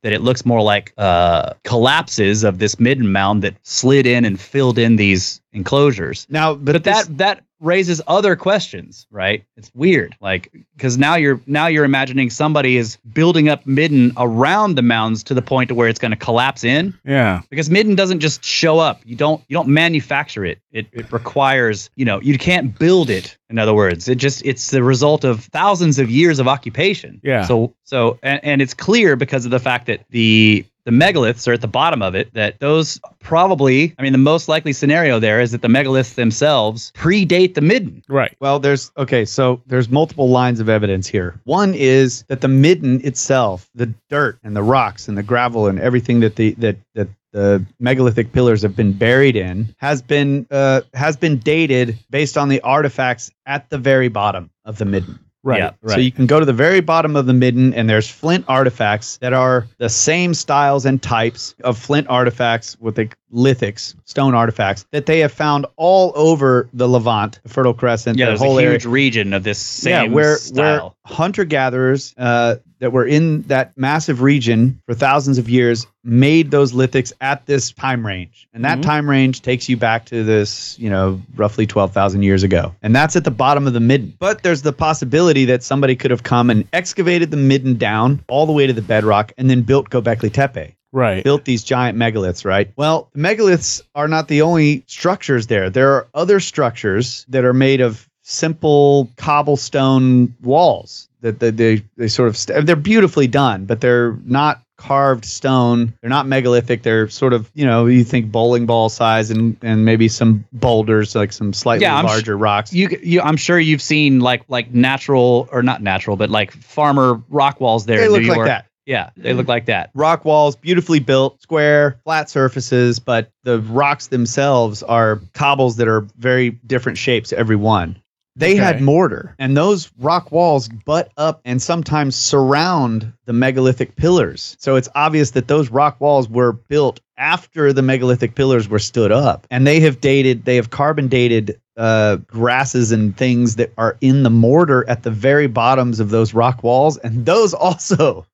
That it looks more like uh, collapses of this midden mound that slid in and filled in these enclosures. now, but, But this- that that raises other questions, right? It's weird, like because now you're now you're imagining somebody is building up midden around the mounds to the point to where it's going to collapse in Yeah. because midden doesn't just show up you don't you don't manufacture it it it requires you know you can't build it in other words it just it's the result of thousands of years of occupation Yeah. so so and, and it's clear because of the fact that the the megaliths are at the bottom of it that those probably i mean the most likely scenario there is that the megaliths themselves predate the midden Right. Well, there's okay, so there's multiple lines of evidence here. One is that the midden itself, the dirt and the rocks and the gravel and everything that the that that the megalithic pillars have been buried in has been uh, has been dated based on the artifacts at the very bottom of the midden. Right. Yeah. Right. So you can go to the very bottom of the midden, and there's flint artifacts that are the same styles and types of flint artifacts, what they lithics, stone artifacts that they have found all over the Levant, the Fertile Crescent, yeah the there's whole a area. huge region of this same yeah, where style where hunter gatherers uh, that were in that massive region for thousands of years made those lithics at this time range, and that Mhm. time range takes you back to this, you know, roughly twelve thousand years ago, and that's at the bottom of the midden. But there's the possibility that somebody could have come and excavated the midden down all the way to the bedrock, and then built Göbekli Tepe right. built these giant megaliths, right? Well, megaliths are not the only structures there. There are other structures that are made of simple cobblestone walls that that they, they sort of st- they're beautifully done, but they're not carved stone. They're not megalithic. They're sort of, you know, you think bowling ball size and and maybe some boulders like some slightly Yeah, I'm sh- larger rocks. you, you I'm sure you've seen like like natural or not natural, but like farmer rock walls there they in look New like York. that. Yeah, they look like that. rock walls, beautifully built, square, flat surfaces, but the rocks themselves are cobbles that are very different shapes, every one. They had mortar, and those rock walls butt up and sometimes surround the megalithic pillars. So it's obvious that those rock walls were built after the megalithic pillars were stood up, and they have dated, they have carbon dated uh, grasses and things that are in the mortar at the very bottoms of those rock walls, and those also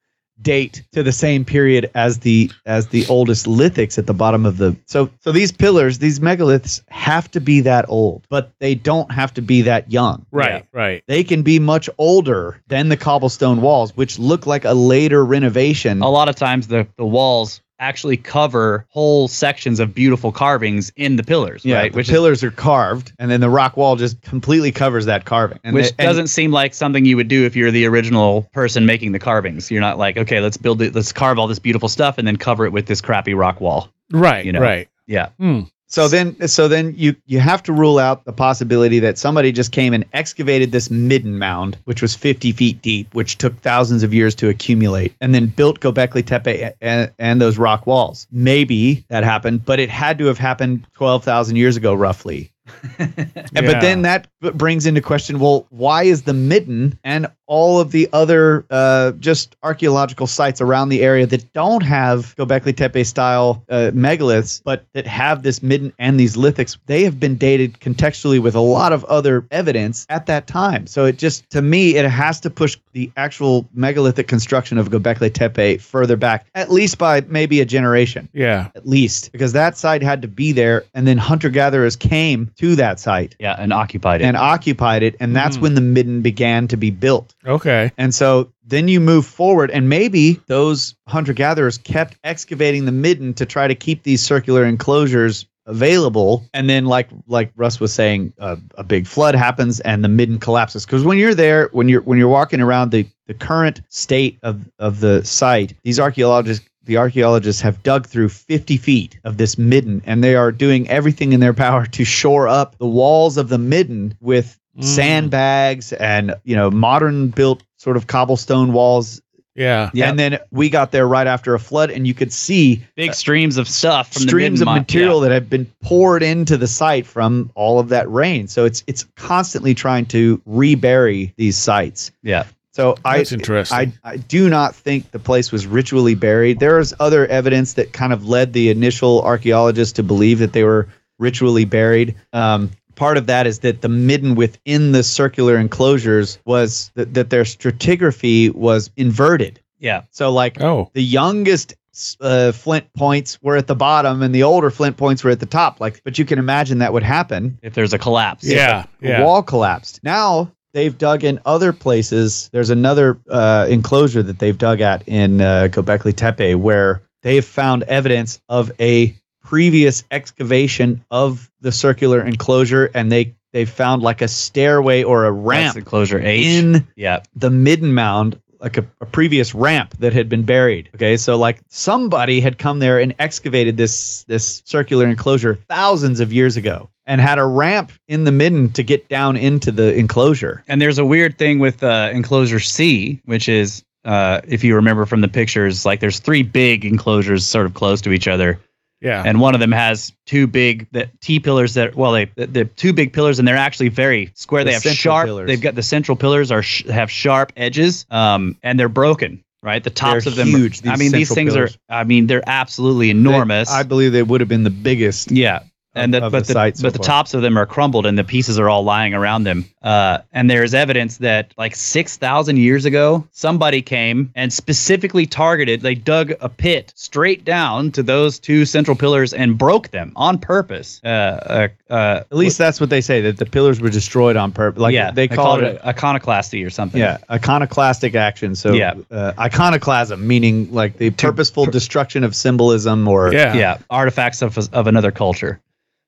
date to the same period as the as the oldest lithics at the bottom of the so so these pillars these megaliths have to be that old but they don't have to be that young. Right, right. they can be much older than the cobblestone walls which look like a later renovation. A lot of times the the walls actually cover whole sections of beautiful carvings in the pillars, yeah right? the Which is, pillars are carved and then the rock wall just completely covers that carving and which the- doesn't seem like something you would do if you're the original person making the carvings. You're not like, okay, let's build it, let's carve all this beautiful stuff and then cover it with this crappy rock wall. Right, You know. right. Yeah. Hmm. So then, so then you you have to rule out the possibility that somebody just came and excavated this midden mound, which was 50 feet deep, which took thousands of years to accumulate, and then built Gobekli Tepe and, and those rock walls. Maybe that happened, but it had to have happened 12,000 years ago, roughly. Yeah. But then that brings into question well, why is the midden and all of the other uh, just archaeological sites around the area that don't have Gobekli Tepe style uh, megaliths, but that have this midden and these lithics, they have been dated contextually with a lot of other evidence at that time. So it just, to me, it has to push the actual megalithic construction of Gobekli Tepe further back, at least by maybe a generation Yeah. at least because that site had to be there and then hunter gatherers came to that site Yeah. And occupied it. and occupied it and that's Mhm. when the midden began to be built Okay. and so then you move forward and maybe those hunter gatherers kept excavating the midden to try to keep these circular enclosures available and then like like russ was saying uh, a big flood happens and the midden collapses because when you're there when you're when you're walking around the the current state of of the site these archaeologists the archaeologists have dug through 50 feet of this midden and they are doing everything in their power to shore up the walls of the midden with Mm. sandbags and you know modern built sort of cobblestone walls Yeah. Yeah. and then we got there right after a flood and you could see Big streams of stuff from streams the of midden mi- material that have been poured into the site from all of that rain so it's it's constantly trying to rebury these sites Yeah. so I, That's interesting. I I do not think the place was ritually buried. There is other evidence that kind of led the initial archaeologists to believe that they were ritually buried. Um, part of that is that the midden within the circular enclosures was that, that their stratigraphy was inverted. Yeah. So like oh. the youngest uh, flint points were at the bottom and the older flint points were at the top. Like, but you can imagine that would happen If there's a collapse. Yeah. the Yeah. wall collapsed. Now they've dug in other places. There's another uh, enclosure that they've dug at in uh, Gobekli Tepe where they have found evidence of a previous excavation of the circular enclosure, and they they found like a stairway or a That's ramp enclosure H. in yeah. the midden mound like a, a previous ramp that had been buried okay so like somebody had come there and excavated this this circular enclosure thousands of years ago and had a ramp in the midden to get down into the enclosure And there's a weird thing with uh, enclosure C, which is, uh, if you remember from the pictures, like there's three big enclosures sort of close to each other, Yeah. and one of them has two big the T pillars that well they the, two big pillars and they're actually very square. The they have sharp. pillars. They've got the central pillars are sh- have sharp edges, um, and they're broken. Right, the tops They're of them. huge, Are, I mean, these things pillars. are. I mean, they're absolutely enormous. i believe they would have been the biggest Yeah. And of- the, of but the the, site so but the far. tops of them are crumbled and the pieces are all lying around them. Uh, and there's evidence that like six thousand years ago, somebody came and specifically targeted. They dug a pit straight down to those two central pillars and broke them on purpose. Uh, uh, uh, at least that's what they say that the pillars were destroyed on purpose like yeah, they call it, a iconoclasty or something. yeah iconoclastic action so Yeah. uh, iconoclasm meaning like the purposeful destruction of symbolism or yeah. yeah, artifacts of of another culture.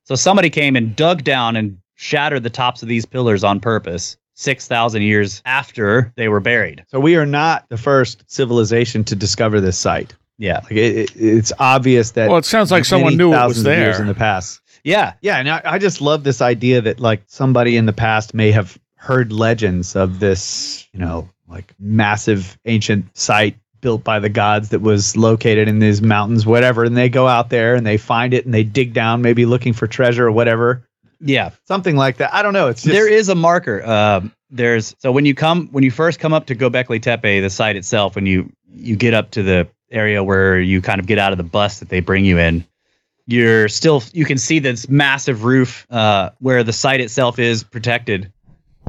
So somebody came and dug down and shattered the tops of these pillars on purpose. Six thousand years after they were buried. So we are not the first civilization to discover this site. Yeah. Like it, it, it's obvious that. Well, it sounds like someone knew it was thousands of years there. in the past. Yeah. Yeah, and I, I just love this idea that like somebody in the past may have heard legends of this, you know, like massive ancient site built by the gods that was located in these mountains, whatever, and they go out there and they find it and they dig down, maybe looking for treasure or whatever. Yeah, something like that. I don't know. It's just, there is a marker. Um, there's so when you come when you first come up to Gobekli Tepe, the site itself, when you you get up to the area where you kind of get out of the bus that they bring you in, you're still you can see this massive roof uh, where the site itself is protected.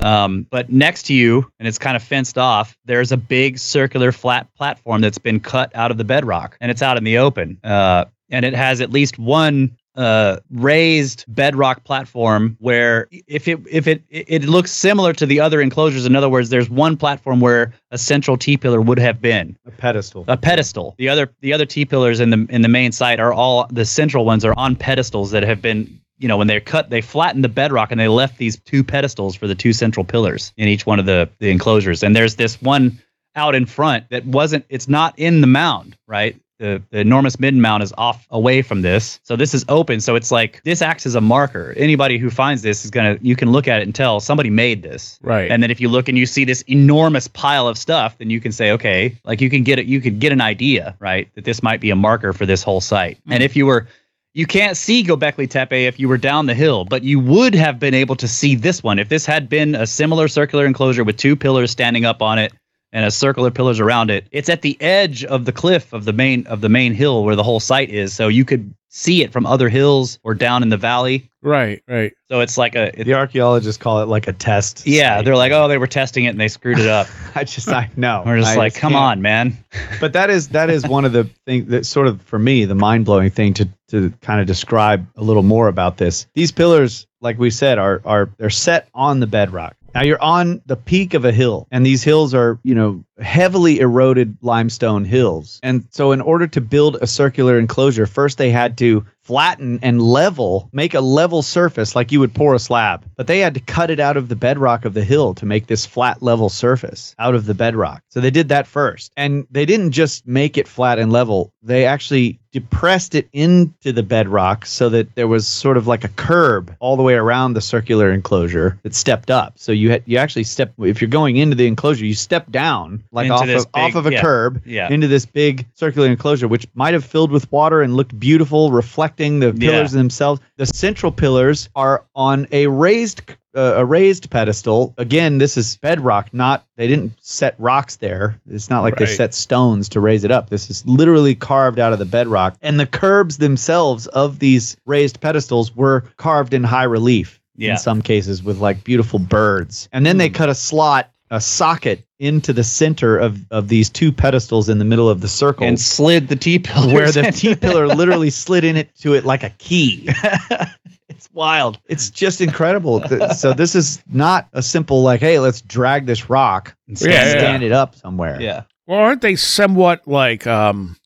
Um, but next to you, and it's kind of fenced off, there's a big circular flat platform that's been cut out of the bedrock, and it's out in the open. Uh, and it has at least one uh, raised bedrock platform where if it if it it looks similar to the other enclosures. In other words, there's one platform where a central T pillar would have been a pedestal. a pedestal. The other the other T pillars in the in the main site are all the central ones are on pedestals that have been you know when they're cut they flattened the bedrock and they left these two pedestals for the two central pillars in each one of the the enclosures. And there's this one out in front that wasn't it's not in the mound right the, the enormous mid mound is off away from this. So this is open. So it's like this acts as a marker. Anybody who finds this is gonna you can look at it and tell somebody made this. Right. And then if you look and you see this enormous pile of stuff, then you can say, okay, like you can get it, you could get an idea, right, that this might be a marker for this whole site. Mm-hmm. And if you were you can't see Gobekli Tepe if you were down the hill, but you would have been able to see this one if this had been a similar circular enclosure with two pillars standing up on it and a circular pillars around it. It's at the edge of the cliff of the main of the main hill where the whole site is, so you could see it from other hills or down in the valley. Right, right. So it's like a it- the archaeologists call it like a test. yeah. site. They're like, oh, they were testing it and they screwed it up. I just I know. We're just I like, come can't- on, man. but that is that is one of the things that sort of for me the mind blowing thing to to kind of describe a little more about this. These pillars, like we said, are are they're set on the bedrock. Now you're on the peak of a hill, and these hills are you know heavily eroded limestone hills. And so, in order to build a circular enclosure, first they had to flatten and level, make a level surface like you would pour a slab. But they had to cut it out of the bedrock of the hill to make this flat level surface out of the bedrock. So they did that first. And they didn't just make it flat and level, they actually depressed it into the bedrock so that there was sort of like a curb all the way around the circular enclosure that stepped up. So you had you actually step if you're going into the enclosure, you step down like Into off of off of a yeah. curb Yeah. into this big circular enclosure, which might have filled with water and looked beautiful, reflecting the Yeah. pillars themselves. The central pillars are on a raised uh, a raised pedestal. Again, this is bedrock, not they didn't set rocks there. It's not like they set stones to raise it up. This is literally carved out of the bedrock. And the curbs themselves of these raised pedestals were carved in high relief Yeah. in some cases with like beautiful birds. And then they cut a slot, a socket into the center of, of these two pedestals in the middle of the circle And slid the T pillar where the T pillar literally slid in it to it like a key. it's wild. It's just incredible. So this is not a simple like, hey, let's drag this rock and Yeah, yeah. stand it up somewhere. Yeah. Well, aren't they somewhat like um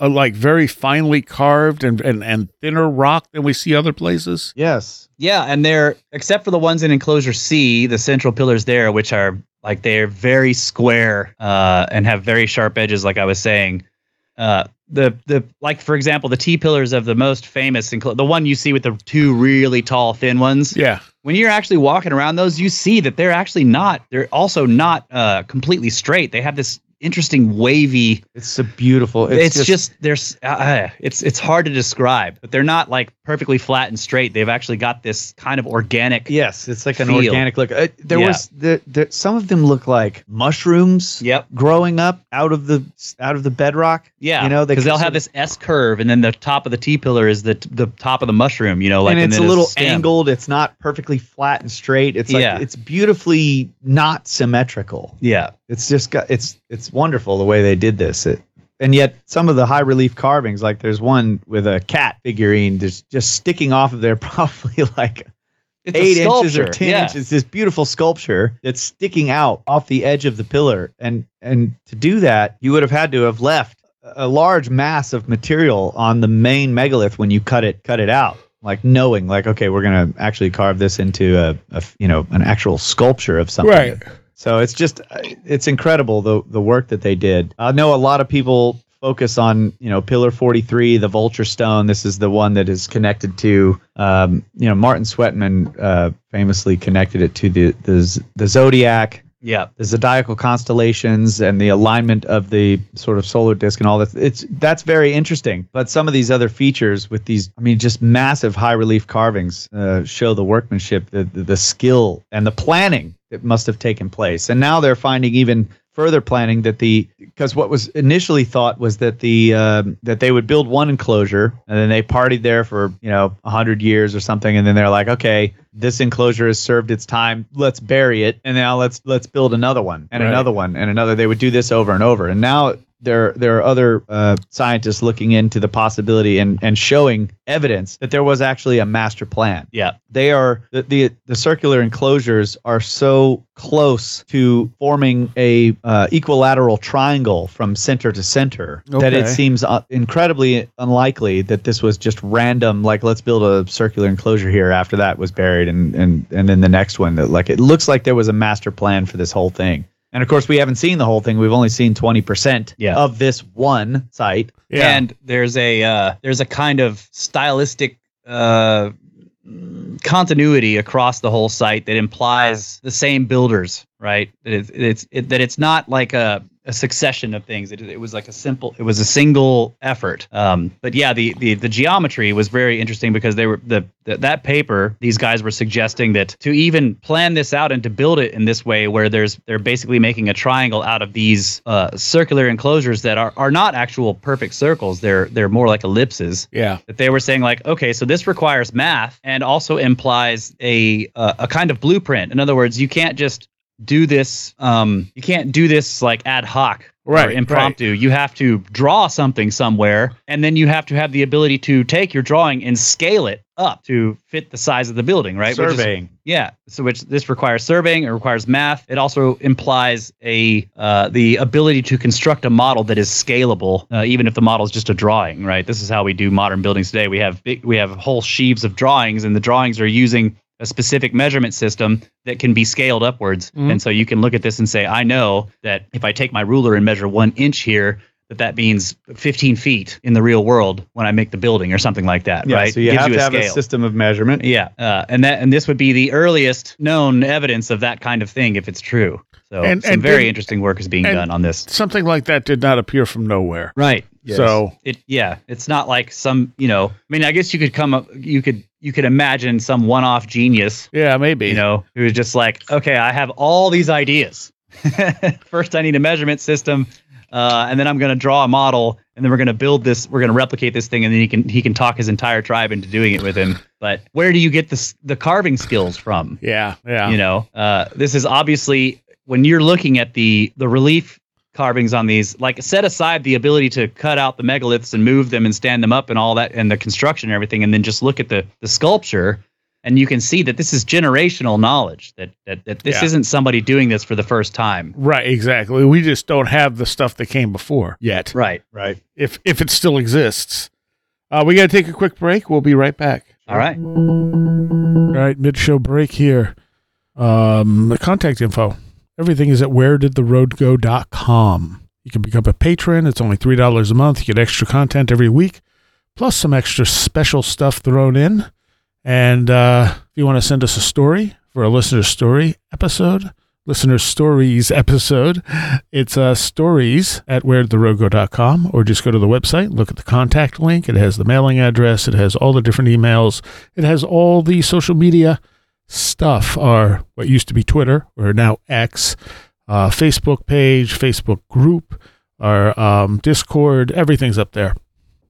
like very finely carved and, and, and thinner rock than we see other places? Yes. Yeah, and they're except for the ones in enclosure C, the central pillars there, which are like they're very square uh, and have very sharp edges, like I was saying. Uh, the the like for example, the T pillars of the most famous, enclo- the one you see with the two really tall, thin ones. Yeah. When you're actually walking around those, you see that they're actually not. They're also not uh, completely straight. They have this interesting wavy It's a beautiful. it's, It's, just, there's uh, it's it's hard to describe but they're not like perfectly flat and straight they've actually got this kind of organic yes, it's like an feel. organic look. Uh, there Yeah. was there, there, some of them look like mushrooms. yep Growing up out of the out of the bedrock. yeah You know, because they'll have this s curve and then the top of the t pillar is the the top of the mushroom you know like and it's a then little stem. angled. It's not perfectly flat and straight. It's like Yeah. it's beautifully not symmetrical. yeah It's just got it's it's wonderful the way they did this. It, and yet some of the high relief carvings, like there's one with a cat figurine, just just sticking off of there, probably like it's eight inches or ten yeah. inches. This beautiful sculpture that's sticking out off the edge of the pillar, and and to do that, you would have had to have left a large mass of material on the main megalith when you cut it cut it out. Like knowing, like okay, we're gonna actually carve this into a, a you know an actual sculpture of something. Right. So it's just it's incredible the the work that they did. I know a lot of people focus on you know Pillar 43, the Vulture Stone. This is the one that is connected to um, you know Martin Sweatman uh, famously connected it to the the, the zodiac. Yeah. the zodiacal constellations and the alignment of the sort of solar disk and all that. It's that's very interesting. But some of these other features with these, I mean, just massive high relief carvings uh, show the workmanship, the, the the skill, and the planning that must have taken place. And now they're finding even further planning that the because what was initially thought was that the um, that they would build one enclosure and then they partied there for you know hundred years or something and then they're like okay this enclosure has served its time let's bury it and now let's let's build another one and Right. another one and another they would do this over and over and now there there are other uh, scientists looking into the possibility and and showing evidence that there was actually a master plan. Yeah. they are the, the the circular enclosures are so close to forming a uh, equilateral triangle from center to center that it seems uh, incredibly unlikely that this was just random like let's build a circular enclosure here after that was buried and and and then the next one that like it looks like there was a master plan for this whole thing and of course we haven't seen the whole thing we've only seen 20% Yeah. of this one site Yeah. And there's a uh, there's a kind of stylistic uh, continuity across the whole site that implies the same builders, right? That it's, it's it, that it's not like a, a succession of things. It, it was like a simple. It was a single effort. Um, but yeah, the, the the geometry was very interesting because they were the, the that paper. These guys were suggesting that to even plan this out and to build it in this way, where there's they're basically making a triangle out of these uh, circular enclosures that are are not actual perfect circles. They're they're more like ellipses yeah. that they were saying like okay so this requires math and also implies a uh, a kind of blueprint in other words you can't just do this um you can't do this like ad hoc Right, or impromptu you have to draw something somewhere and then you have to have the ability to take your drawing and scale it up to fit the size of the building right Which is- surveying yeah. So which this requires surveying, it requires math. It also implies a uh, the ability to construct a model that is scalable, uh, even if the model is just a drawing. Right. This is how we do modern buildings today. We have big, we have whole sheaves of drawings, and the drawings are using a specific measurement system that can be scaled upwards. Mhm. And so you can look at this and say, I know that if I take my ruler and measure one inch here. That that means 15 feet in the real world when I make the building or something like that, yeah right? so you Gives have to a have a system of measurement Yeah, uh, and that and this would be the earliest known evidence of that kind of thing if it's true. So And- some and very did- interesting work is being done on this. Something like that did not appear from nowhere. Right. So It yeah, it's not like some you know. I mean, I guess you could come up. You could you could imagine some one-off genius, yeah, maybe. you know, who's just like, okay, I have all these ideas. First, I need a measurement system. Uh, and then I'm going to draw a model, and then we're going to build this. We're going to replicate this thing, and then he can he can talk his entire tribe into doing it with him. But where do you get this the carving skills from? yeah, yeah. you know uh, this is obviously when you're looking at the the relief carvings on these like set aside the ability to cut out the megaliths and move them and stand them up and all that and the construction and everything and then just look at the the sculpture and you can see that this is generational knowledge that that, that this Yeah. isn't somebody doing this for the first time Right, exactly. We just don't have the stuff that came before yet. right right If if it still exists. Uh, we got to take a quick break. We'll be right back. all right All right, mid show break here. Um, the contact info. Everything is at wheredidtheroadgo.com. You can become a patron. It's only $3 a month. You get extra content every week, plus some extra special stuff thrown in. And uh, if you want to send us a story for a listener story episode, listener stories episode, it's uh, stories at wheredidtheroadgo.com or just go to the website, look at the contact link. It has the mailing address, it has all the different emails, it has all the social media stuff, our what used to be Twitter or now X, uh, Facebook page, Facebook group, our um, Discord, everything's up there.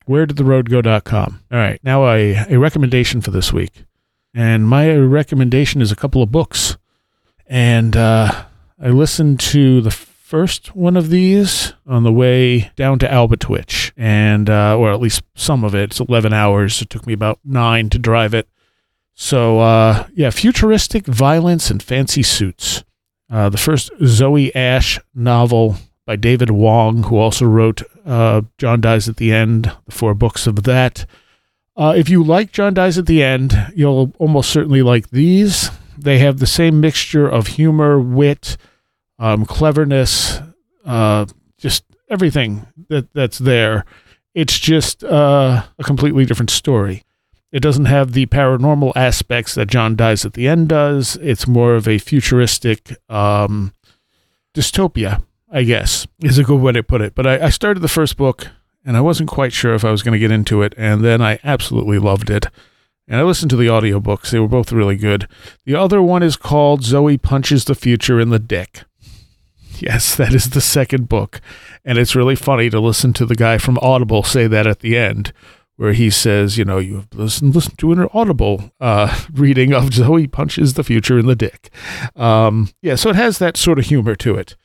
Where did the road go.com. All right, now a, a recommendation for this week. And my recommendation is a couple of books. And uh, I listened to the first one of these on the way down to Albatwitch, and uh, or at least some of it. It's 11 hours. It took me about nine to drive it. So uh, yeah, futuristic violence and fancy suits. Uh, the first Zoey Ashe novel by David Wong, who also wrote uh, John Dies at the End, the four books of that. Uh, if you like John Dies at the End, you'll almost certainly like these. They have the same mixture of humor, wit, um, cleverness, uh, just everything that, that's there. It's just uh, a completely different story. It doesn't have the paranormal aspects that John Dies at the End does. It's more of a futuristic, um, dystopia, I guess, is a good way to put it. But I, I started the first book and I wasn't quite sure if I was going to get into it. And then I absolutely loved it. And I listened to the audiobooks. They were both really good. The other one is called Zoey Punches the Future in the Dick. Yes, that is the second book. And it's really funny to listen to the guy from Audible say that at the end, where he says, you know, you have listened, listen to an Audible uh, reading of Zoey Punches the Future in the Dick. Um, yeah, so it has that sort of humor to it.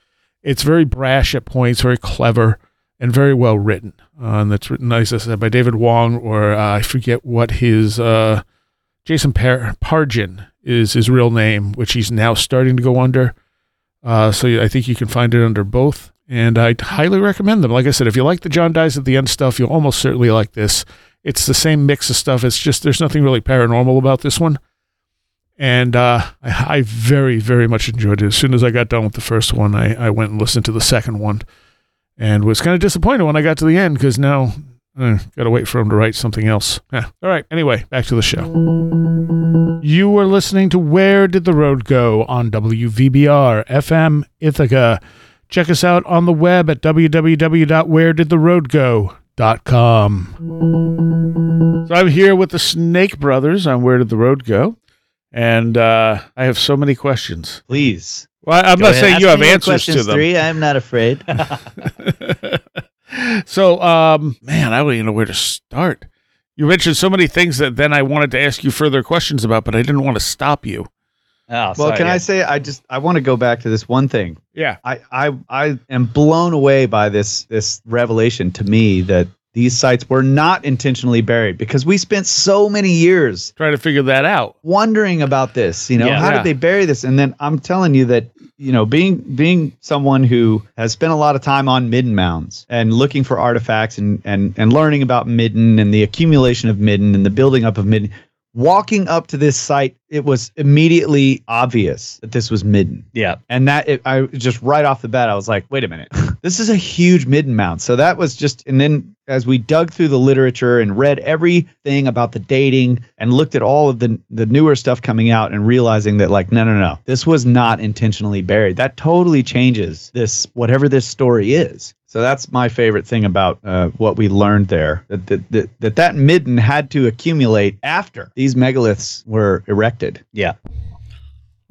It's very brash at points, very clever, and very well written. Uh, and that's written, as I said, by David Wong, or uh, I forget what his uh, Jason Par- Pargin is his real name, which he's now starting to go under. Uh, so I think you can find it under both, and I highly recommend them. Like I said, if you like the John dies at the end stuff, you'll almost certainly like this. It's the same mix of stuff. It's just there's nothing really paranormal about this one, and uh, I, I very very much enjoyed it. As soon as I got done with the first one, I, I went and listened to the second one, and was kind of disappointed when I got to the end because now uh, got to wait for him to write something else. All right. Anyway, back to the show. You were listening to Where Did the Road Go on WVBR FM Ithaca. Check us out on the web at www.wheredidtheroadgo.com. So I'm here with the Snake Brothers on Where Did the Road Go? And uh, I have so many questions. Please. Well, I'm Go not ahead. saying Ask you have answers questions, to them. Three. I'm not afraid. so, um, man, I don't even know where to start. You mentioned so many things that then I wanted to ask you further questions about, but I didn't want to stop you. Oh, well, sorry, can yeah. I say I just I want to go back to this one thing. Yeah. I, I I am blown away by this this revelation to me that these sites were not intentionally buried because we spent so many years Trying to figure that out. wondering about this. You know, Yeah. how Yeah. did they bury this? And then I'm telling you that you know, being being someone who has spent a lot of time on midden mounds and looking for artifacts and and and learning about midden and the accumulation of midden and the building up of midden. Walking up to this site, it was immediately obvious that this was midden. Yeah. And that it, I just right off the bat, I was like, wait a minute, this is a huge midden mound. So that was just, and then as we dug through the literature and read everything about the dating and looked at all of the the newer stuff coming out and realizing that like, no, no, no, this was not intentionally buried. That totally changes this whatever this story is. So that's my favorite thing about uh, what we learned there. That that, that that that midden had to accumulate after these megaliths were erected. Yeah.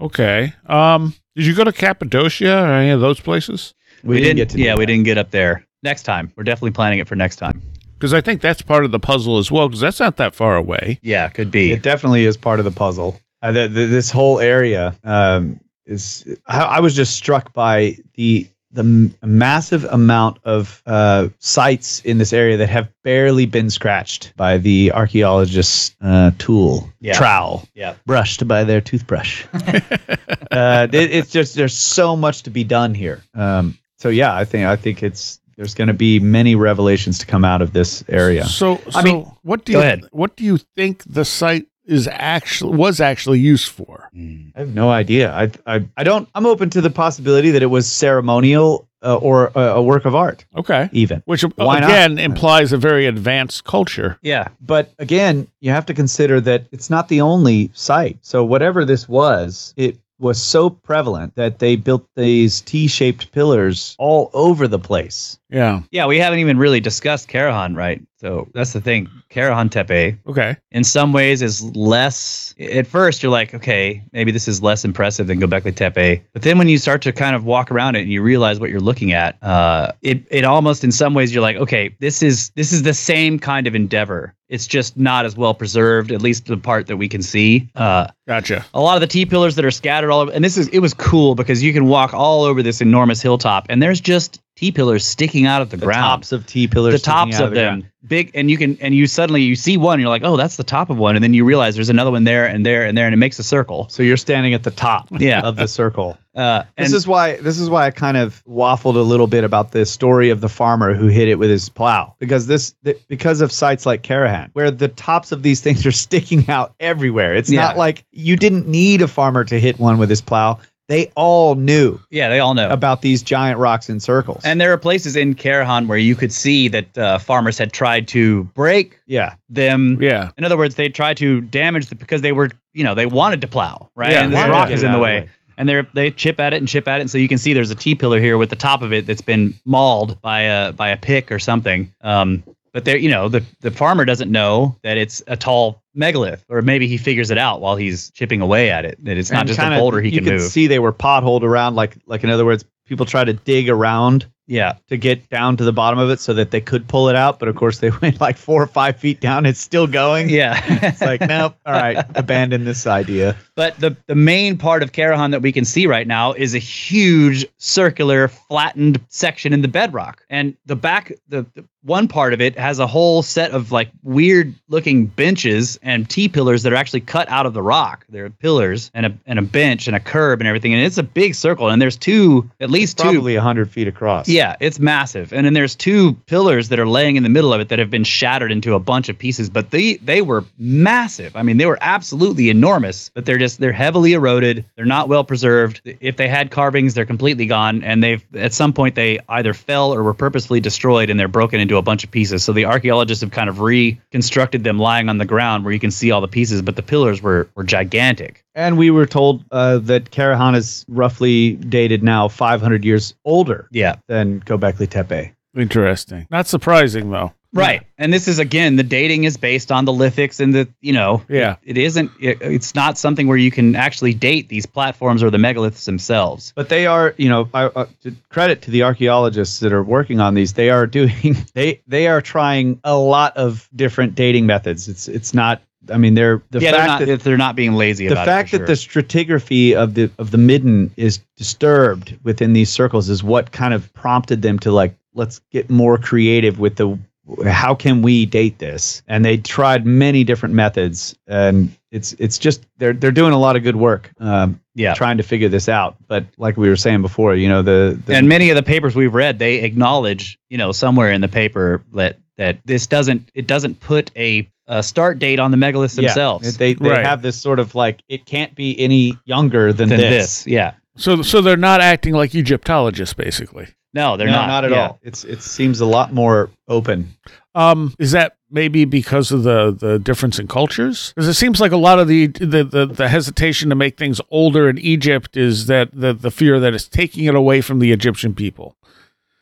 Okay. Um, did you go to Cappadocia or any of those places? We, didn't, get to do Yeah, we didn't get up there. Next time. We're definitely planning it for next time. Because I think that's part of the puzzle as well, because that's not that far away. Yeah, could be. It definitely is part of the puzzle. Uh, the, the, this whole area um, is. I, I was just struck by the the m- massive amount of uh, sites in this area that have barely been scratched by the archaeologist's uh, tool Yeah. trowel, Yeah. brushed by their toothbrush. uh, it, it's just there's so much to be done here. Um, so yeah, I think I think it's there's going to be many revelations to come out of this area. So, so I mean, what do you ahead. what do you think the site is actually was actually used for? I have no idea. I, I, I don't. I'm open to the possibility that it was ceremonial uh, or a, a work of art, Okay. even. Which uh, Why not? again implies a very advanced culture. Yeah. But again, you have to consider that it's not the only site. So whatever this was, it was so prevalent that they built these T-shaped pillars all over the place. Yeah. Yeah, we haven't even really discussed Karahan, right? So that's the thing. Karahan Tepe, Okay. in some ways, is less. At first, you're like, okay, maybe this is less impressive than Göbekli Tepe. But then when you start to kind of walk around it and you realize what you're looking at, uh, it it almost in some ways you're like, okay, this is this is the same kind of endeavor. It's just not as well preserved, at least the part that we can see. Uh, Gotcha. a lot of the T pillars that are scattered all over, and this is it was cool because you can walk all over this enormous hilltop, and there's just T pillars sticking out of the, ground. The ground. tops of T-pillars. the sticking tops out of, the them, ground. big, and you can and you suddenly you see one, and you're like, oh, that's the top of one, and then you realize there's another one there and there and there, and it makes a circle. So you're standing at the top Yeah. of the circle. Uh, and This is why this is why I kind of waffled a little bit about the story of the farmer who hit it with his plow because this th- because of sites like Karahan where the tops of these things are sticking out everywhere. It's Yeah. not like you didn't need a farmer to hit one with his plow. They all knew yeah, they all know. about these giant rocks in circles. and there are places in Karahan where you could see that uh, farmers had tried to break yeah, them. Yeah. In other words, they tried to damage the because they were, you know, they wanted to plow, right? Yeah, and this rock is in the of way. and they they chip at it and chip at it, and so you can see there's a T pillar here with the top of it that's been mauled by a by a pick or something. Um, but there, you know, the the farmer doesn't know that it's a tall megalith, or maybe he figures it out while he's chipping away at it. That it's not And just kinda- a boulder he you can move. see they were potholed around, like like in other words, people try to dig around yeah, to get down to the bottom of it so that they could pull it out. But of course, they went like four or five feet down. It's still going. yeah. It's like, nope. All right, abandon this idea. But the, the main part of Karahan that we can see right now is a huge circular flattened section in the bedrock. And the back, the, the one part of it has a whole set of like weird looking benches and T pillars that are actually cut out of the rock. There are pillars and a, and a bench and a curb and everything. And it's a big circle. And there's two, at least two. Probably a hundred feet across. Yeah, it's massive. And then there's two pillars that are laying in the middle of it that have been shattered into a bunch of pieces, but they they were massive. I mean, they were absolutely enormous, but they're just they're heavily eroded. They're not well preserved. If they had carvings, they're completely gone and they've at some point they either fell or were purposefully destroyed and they're broken into a bunch of pieces. So the archaeologists have kind of reconstructed them lying on the ground where you can see all the pieces, but the pillars were were gigantic. And we were told uh, that Karahan is roughly dated now 500 years older Yeah. than Göbekli Tepe. Interesting. Not surprising though. Right. And this is again the dating is based on the lithics and the you know Yeah. it isn't it, it's not something where you can actually date these platforms or the megaliths themselves. But they are, you know, I, uh, to credit to the archaeologists that are working on these. They are doing, they they are trying a lot of different dating methods. It's it's not. I mean, they're the yeah, they're fact not that they're not being lazy the fact that the stratigraphy of the of the midden is disturbed within these circles is what kind of prompted them to like let's get more creative with the how can we date this? And they tried many different methods and it's it's just they're they're doing a lot of good work um, yeah. trying to figure this out. But like we were saying before you know the, the and many of the papers we've read, they acknowledge, you know, somewhere in the paper that that this doesn't it doesn't put a, a start date on the megaliths yeah, themselves they they Right. have this sort of like it can't be any younger than, than this. this. Yeah. So so they're not acting like Egyptologists basically. No, they're no, not. not at Yeah. all. It's it seems a lot more open. Um, is that maybe because of the the difference in cultures? Because it seems like a lot of the, the the the hesitation to make things older in Egypt is that the the fear that it's taking it away from the Egyptian people.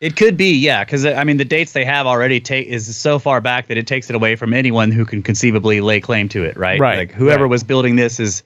It could be, yeah, because I mean the dates they have already take is so far back that it takes it away from anyone who can conceivably lay claim to it, right? Right, Like whoever right. was building this is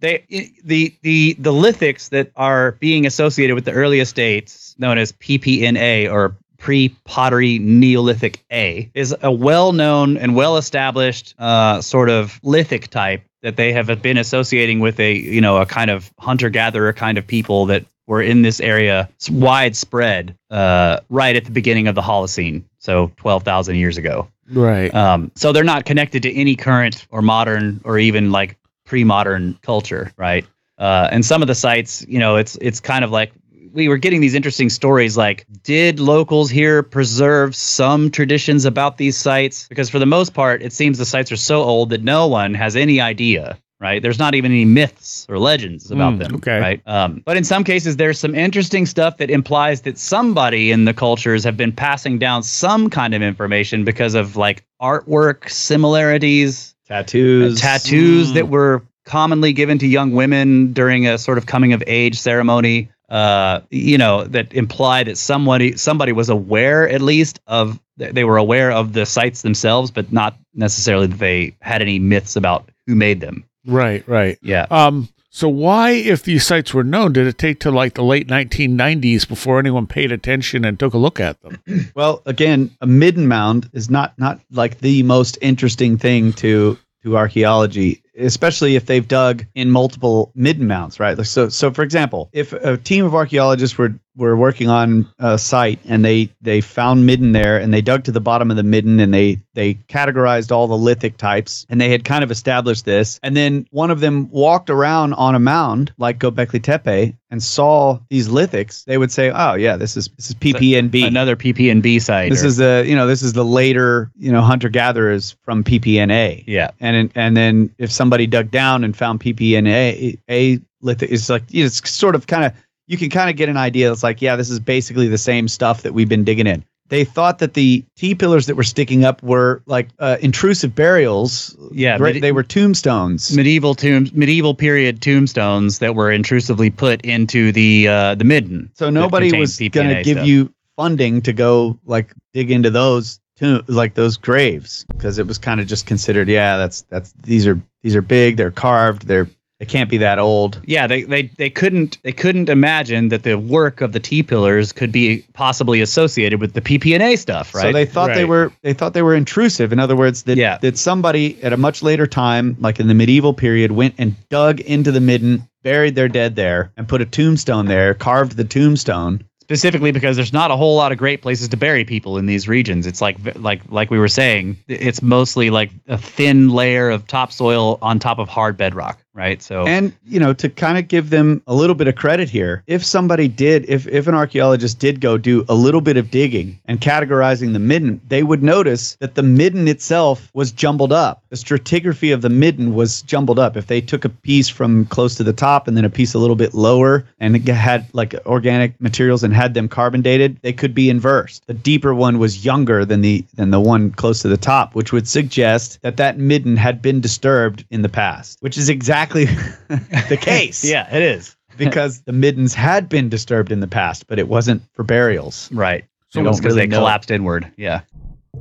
they the the the lithics that are being associated with the earliest dates, known as PPNA or pre-pottery Neolithic A, is a well-known and well-established uh, sort of lithic type that they have been associating with a you know a kind of hunter-gatherer kind of people that were in this area widespread uh, right at the beginning of the Holocene, so 12,000 years ago. Right. Um, so they're not connected to any current or modern or even like pre-modern culture, right? Uh, and some of the sites, you know, it's it's kind of like we were getting these interesting stories like did locals here preserve some traditions about these sites because for the most part it seems the sites are so old that no one has any idea right there's not even any myths or legends about Mm, them okay. right um, but in some cases there's some interesting stuff that implies that somebody in the cultures have been passing down some kind of information because of like artwork similarities Tattoos. tattoos Mm. that were commonly given to young women during a sort of coming of age ceremony uh you know that imply that somebody somebody was aware at least of they were aware of the sites themselves but not necessarily that they had any myths about who made them Right. Right. yeah Um. So why, if these sites were known, did it take to like the late 1990s before anyone paid attention and took a look at them? Well, again, a midden mound is not not like the most interesting thing to to archaeology, especially if they've dug in multiple midden mounds, right? Like so, so for example, if a team of archaeologists were were working on a site and they they found midden there and they dug to the bottom of the midden and they they categorized all the lithic types and they had kind of established this, and then one of them walked around on a mound like Göbekli Tepe and saw these lithics, they would say, "Oh yeah, this is this is PPNB." another PPNB site This or- is the you know this is the later you know hunter gatherers from PPNA, yeah. And and then if somebody dug down and found PPNA, a lithic, it's like it's sort of kind of you can kind of get an idea. It's like yeah, this is basically the same stuff that we've been digging in. they thought that the T pillars that were sticking up were like uh, intrusive burials. Yeah, Right, medi- they were tombstones. medieval tombs, medieval period tombstones that were intrusively put into the uh, the midden. So nobody was going to give stuff. you funding to go like dig into those tomb, like those graves because it was kind of just considered yeah that's that's these are these are big they're carved they're they can't be that old Yeah, they, they they couldn't they couldn't imagine that the work of the T pillars could be possibly associated with the PPNA stuff, right? so they thought they Right. were they thought they were intrusive in other words that Yeah. that somebody at a much later time like in the medieval period went and dug into the midden buried their dead there and put a tombstone there carved the tombstone specifically because there's not a whole lot of great places to bury people in these regions. It's like like like we were saying, it's mostly like a thin layer of topsoil on top of hard bedrock, right? So And you know, to kind of give them a little bit of credit here, if somebody did, if if an archaeologist did go do a little bit of digging and categorizing the midden, they would notice that the midden itself was jumbled up. The stratigraphy of the midden was jumbled up. If they took a piece from close to the top and then a piece a little bit lower and had like organic materials and had them carbon dated, they could be inversed. The deeper one was younger than the than the one close to the top, which would suggest that that midden had been disturbed in the past, which is exactly the case. yeah, it is because the middens had been disturbed in the past, but it wasn't for burials. right. So So don't because really they know. collapsed inward. Yeah.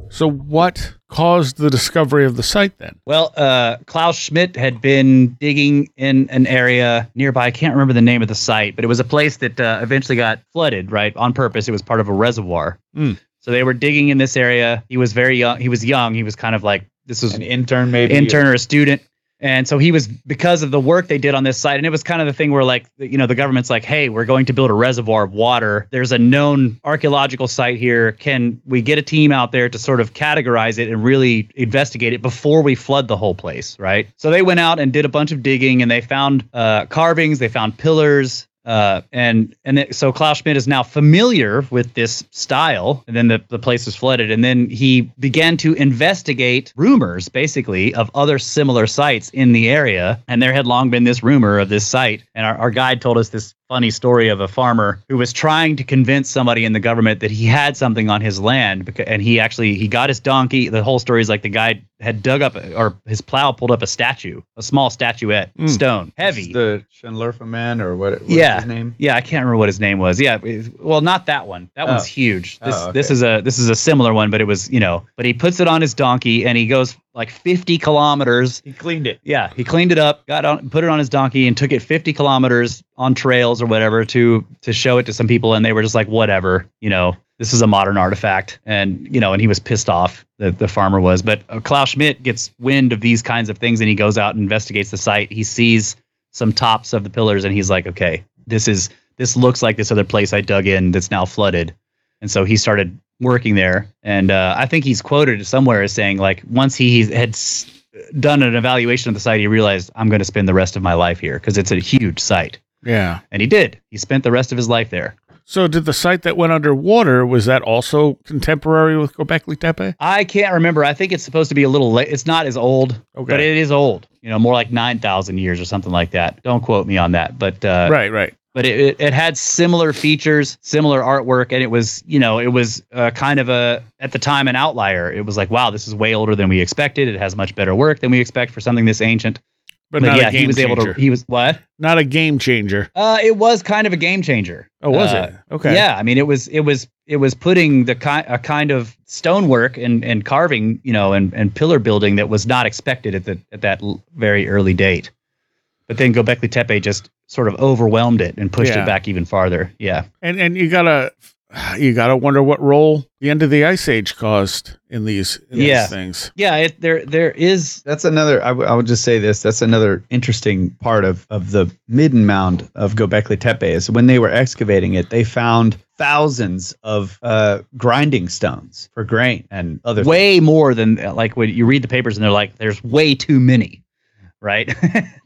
So what caused the discovery of the site then? Well, uh, Klaus Schmidt had been digging in an area nearby. I can't remember the name of the site, but it was a place that uh, eventually got flooded, right, on purpose. It was part of a reservoir. Mm. So they were digging in this area. He was very young. He was young. He was kind of like this was An intern, maybe. intern or a student. And so he was because of the work they did on this site, and it was kind of the thing where like you know the government's like, hey, we're going to build a reservoir of water. There's a known archaeological site here. Can we get a team out there to sort of categorize it and really investigate it before we flood the whole place, right? So they went out and did a bunch of digging, and they found uh, carvings, they found pillars, uh, and and it, so Klaus Schmidt is now familiar with this style. And then the, the place was flooded, and then he began to investigate rumors, basically, of other similar sites in the area. And there had long been this rumor of this site. And our, our guide told us this funny story of a farmer who was trying to convince somebody in the government that he had something on his land because, and he actually he got his donkey the whole story is like the guy had dug up or his plow pulled up a statue a small statuette Mm. stone heavy The Şanlıurfa man, or what? What's Yeah. his name? yeah, I can't remember what his name was. Yeah, it- well, not that one. That one's Oh. huge. This Oh, okay. this is a this is a similar one, but it was you know. But he puts it on his donkey and he goes like 50 kilometers. He cleaned it. Yeah, he cleaned it up, got on, put it on his donkey, and took it 50 kilometers on trails or whatever to to show it to some people, and they were just like, whatever, you know. This is a modern artifact, and you know, and he was pissed off. The the farmer was, but uh, Klaus Schmidt gets wind of these kinds of things, and he goes out and investigates the site. He sees some tops of the pillars, and he's like, okay, this is this looks like this other place I dug in that's now flooded. And so he started working there. And uh, I think he's quoted somewhere as saying, like, once he had s- done an evaluation of the site, he realized, I'm going to spend the rest of my life here because it's a huge site. Yeah. And he did. He spent the rest of his life there. So did the site that went underwater was that also contemporary with Göbekli Tepe? I can't remember. I think it's supposed to be a little late. It's not as old, Okay. but it is old. You know, more like 9,000 years or something like that. Don't quote me on that. But uh, right, right. But it, it, had similar features, similar artwork, and it was, you know, it was uh, kind of a, at the time, an outlier. It was like, wow, this is way older than we expected. It has much better work than we expect for something this ancient. But, not yeah, a game he was changer. able to, he was, what? not a game changer. Uh, it was kind of a game changer. Oh, was Uh, it? Okay. Yeah, I mean, it was, it was, it was putting the kind, a kind of stonework and, and carving, you know, and, and pillar building that was not expected at the, at that l- very early date. But then Göbekli Tepe just sort of overwhelmed it and pushed Yeah. it back even farther. Yeah. And and you gotta you gotta wonder what role the end of the ice age caused in these, in Yeah. these things. Yeah, it, there there is That's another. I, w- I would just say this. That's another interesting part of of the midden mound of Göbekli Tepe is when they were excavating it, they found thousands of uh, grinding stones for grain and other. way more than like when you read the papers and they're like, there's way too many, right?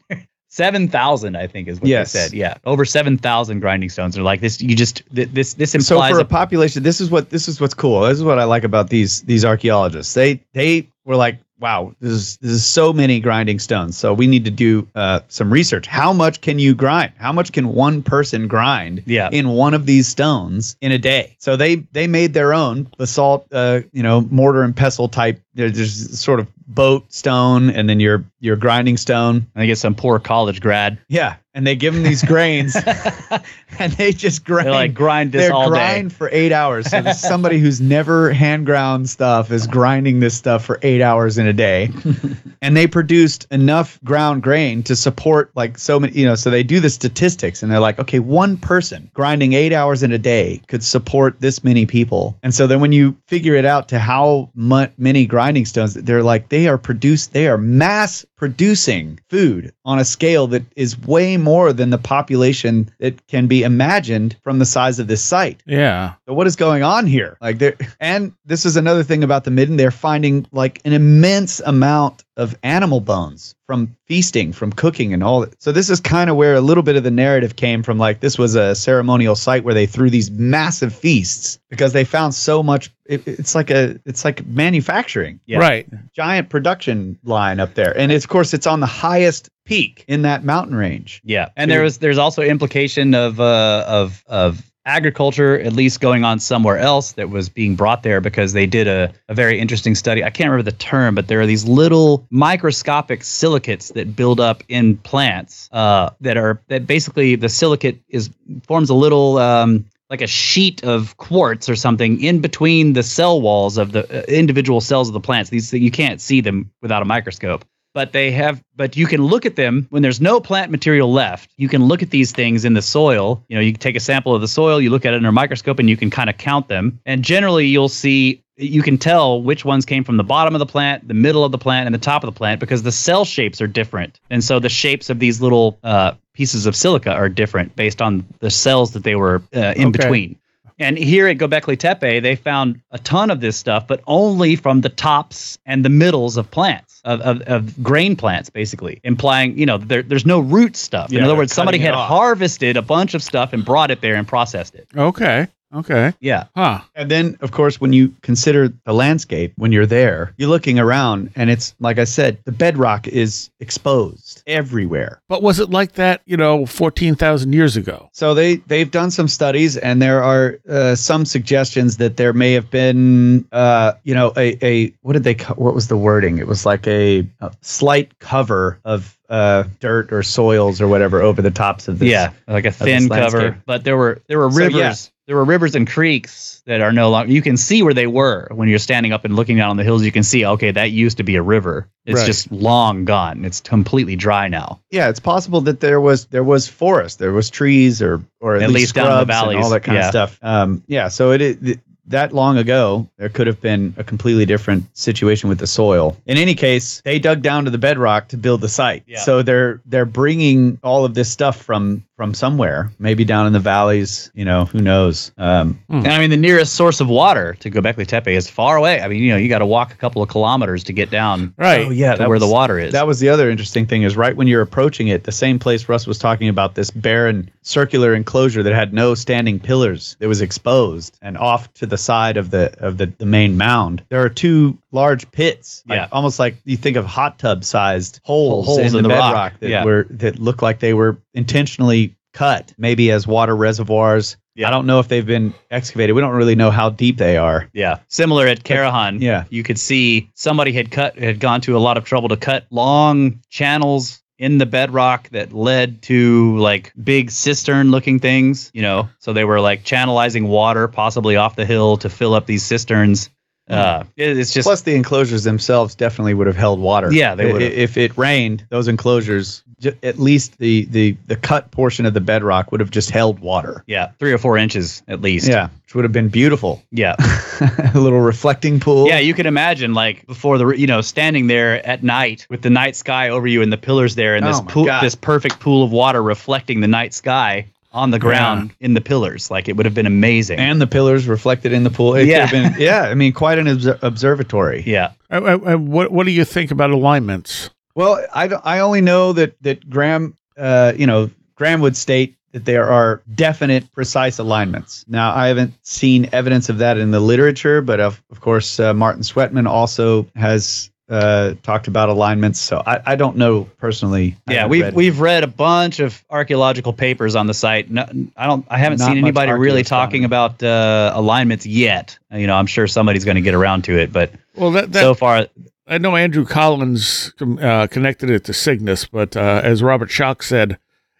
Seven thousand, I think, is what Yes. they said. Yeah, over seven thousand grinding stones. They're like this. You just th- this this so implies for a a, population, this is what this is what's cool. This is what I like about these these archaeologists. They they were like, wow, this is this is so many grinding stones. So we need to do uh, some research. How much can you grind? How much can one person grind Yeah. in one of these stones in a day? So they they made their own basalt, uh, you know, mortar and pestle type. There's sort of boat stone, and then your your grinding stone. I get some poor college grad. Yeah, and they give them these grains, and they just grind. They're like grind this all grind day. for eight hours. So somebody who's never hand ground stuff is grinding this stuff for eight hours in a day, and they produced enough ground grain to support like so many. You know, so they do the statistics, and they're like, okay, one person grinding eight hours in a day could support this many people. And so then when you figure it out to how mu- many grinding stones, they're like they are produced. They are mass producing food on a scale that is way more than the population that can be imagined from the size of this site. Yeah. So what is going on here? Like there, and this is another thing about the midden. They're finding like an immense amount of animal bones from feasting, from cooking, and all that. So this is kind of where a little bit of the narrative came from. Like this was a ceremonial site where they threw these massive feasts because they found so much. It, it's like a, it's like manufacturing Yeah. Right. giant production line up there, and it's, of course it's on the highest peak in that mountain range. Yeah, and there was there's also implication of uh, of of agriculture at least going on somewhere else that was being brought there because they did a, a very interesting study. I can't remember the term, but there are these little microscopic silicates that build up in plants uh, that are that basically the silicate is forms a little um, like a sheet of quartz or something in between the cell walls of the uh, individual cells of the plants. These you can't see them without a microscope but they have but you can look at them when there's no plant material left. You can look at these things in the soil. You know you take a sample of the soil you look at it under a microscope and you can kind of count them. And generally you'll see you can tell which ones came from the bottom of the plant the middle of the plant and the top of the plant because the cell shapes are different. And so the shapes of these little uh, pieces of silica are different based on the cells that they were uh, in Okay. between and here at Göbekli Tepe, they found a ton of this stuff, but only from the tops and the middles of plants, of, of, of grain plants, basically, implying, you know, there, there's no root stuff. Yeah, In other words, somebody had off. harvested a bunch of stuff and brought it there and processed it. Okay. Okay. Yeah. Huh. And then, of course, when you consider the landscape, when you're there, you're looking around, and it's like I said, the bedrock is exposed everywhere. But was it like that, you know, 14,000 years ago? So they they've done some studies, and there are uh, some suggestions that there may have been, uh, you know, a, a what did they what was the wording? It was like a, a slight cover of uh, dirt or soils or whatever over the tops of this. yeah. Like a thin cover. But there were there were So, rivers. yeah. There were rivers and creeks that are no longer. You can see where they were when you're standing up and looking down on the hills. You can see, okay, that used to be a river. It's Right. just long gone. It's completely dry now. yeah, it's possible that there was there was forest, there was trees, or or at, At least, least down the and all that kind yeah. of stuff. Um, yeah, so it, it that long ago, there could have been a completely different situation with the soil. In any case, they dug down to the bedrock to build the site. Yeah. So they're they're bringing all of this stuff from from somewhere, maybe down in the valleys. You know, who knows? Um, And I mean, the nearest source of water to Göbekli Tepe is far away. I mean, you know, you got to walk a couple of kilometers to get down Right. Oh, yeah, to where the water is. That was the other interesting thing is right when you're approaching it, the same place Russ was talking about this barren circular enclosure that had no standing pillars that was exposed and off to the side of the of the, the main mound. There are two large pits, like, Yeah. almost like you think of hot tub sized holes, Holes in, in the, the rock, bedrock that yeah. were that look like they were intentionally cut, maybe as water reservoirs. Yeah. I don't know if they've been excavated. We don't really know how deep they are. yeah, similar at Karahan. Yeah. you could see somebody had cut had gone to a lot of trouble to cut long channels in the bedrock that led to like big cistern looking things. You know, so they were like channelizing water possibly off the hill to fill up these cisterns. Uh, it- it's just Plus, the enclosures themselves definitely would have held water. Yeah, they would've. If it rained, those enclosures, at least the, the the cut portion of the bedrock would have just held water. yeah, three or four inches at least. Yeah, which would have been beautiful. yeah. a little reflecting pool. Yeah, you can imagine like before the you know standing there at night with the night sky over you and the pillars there and Oh this pool, God. this perfect pool of water reflecting the night sky on the ground in the pillars. Like it would have been amazing. and the pillars reflected in the pool. It Yeah. been, yeah. I mean, quite an obser- observatory. yeah, Uh, uh, uh, what What do you think about alignments? Well, I, I only know that that Graham, uh, you know, Graham would state that there are definite, precise alignments. Now, I haven't seen evidence of that in the literature, but of of course, uh, Martin Sweatman also has uh, talked about alignments. So I, I don't know personally. I Yeah, we've read- we've read a bunch of archaeological papers on the site. No, I don't. I haven't Not seen anybody really talking about uh, alignments yet. You know, I'm sure somebody's going to get around to it, but Well, that, that so far, I know Andrew Collins uh, connected it to Cygnus, but uh, as Robert Schoch said,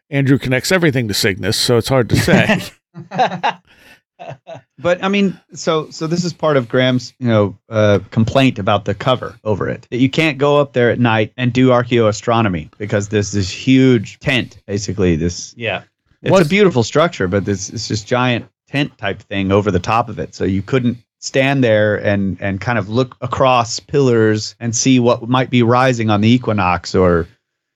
Andrew connects everything to Cygnus, so it's hard to say. But I mean, so so this is part of Graham's, you know, uh, complaint about the cover over it. That you can't go up there at night and do archaeoastronomy because there's this huge tent, basically. This yeah, it's Was- a beautiful structure, but this it's this giant tent type thing over the top of it. So you couldn't stand there and and kind of look across pillars and see what might be rising on the equinox or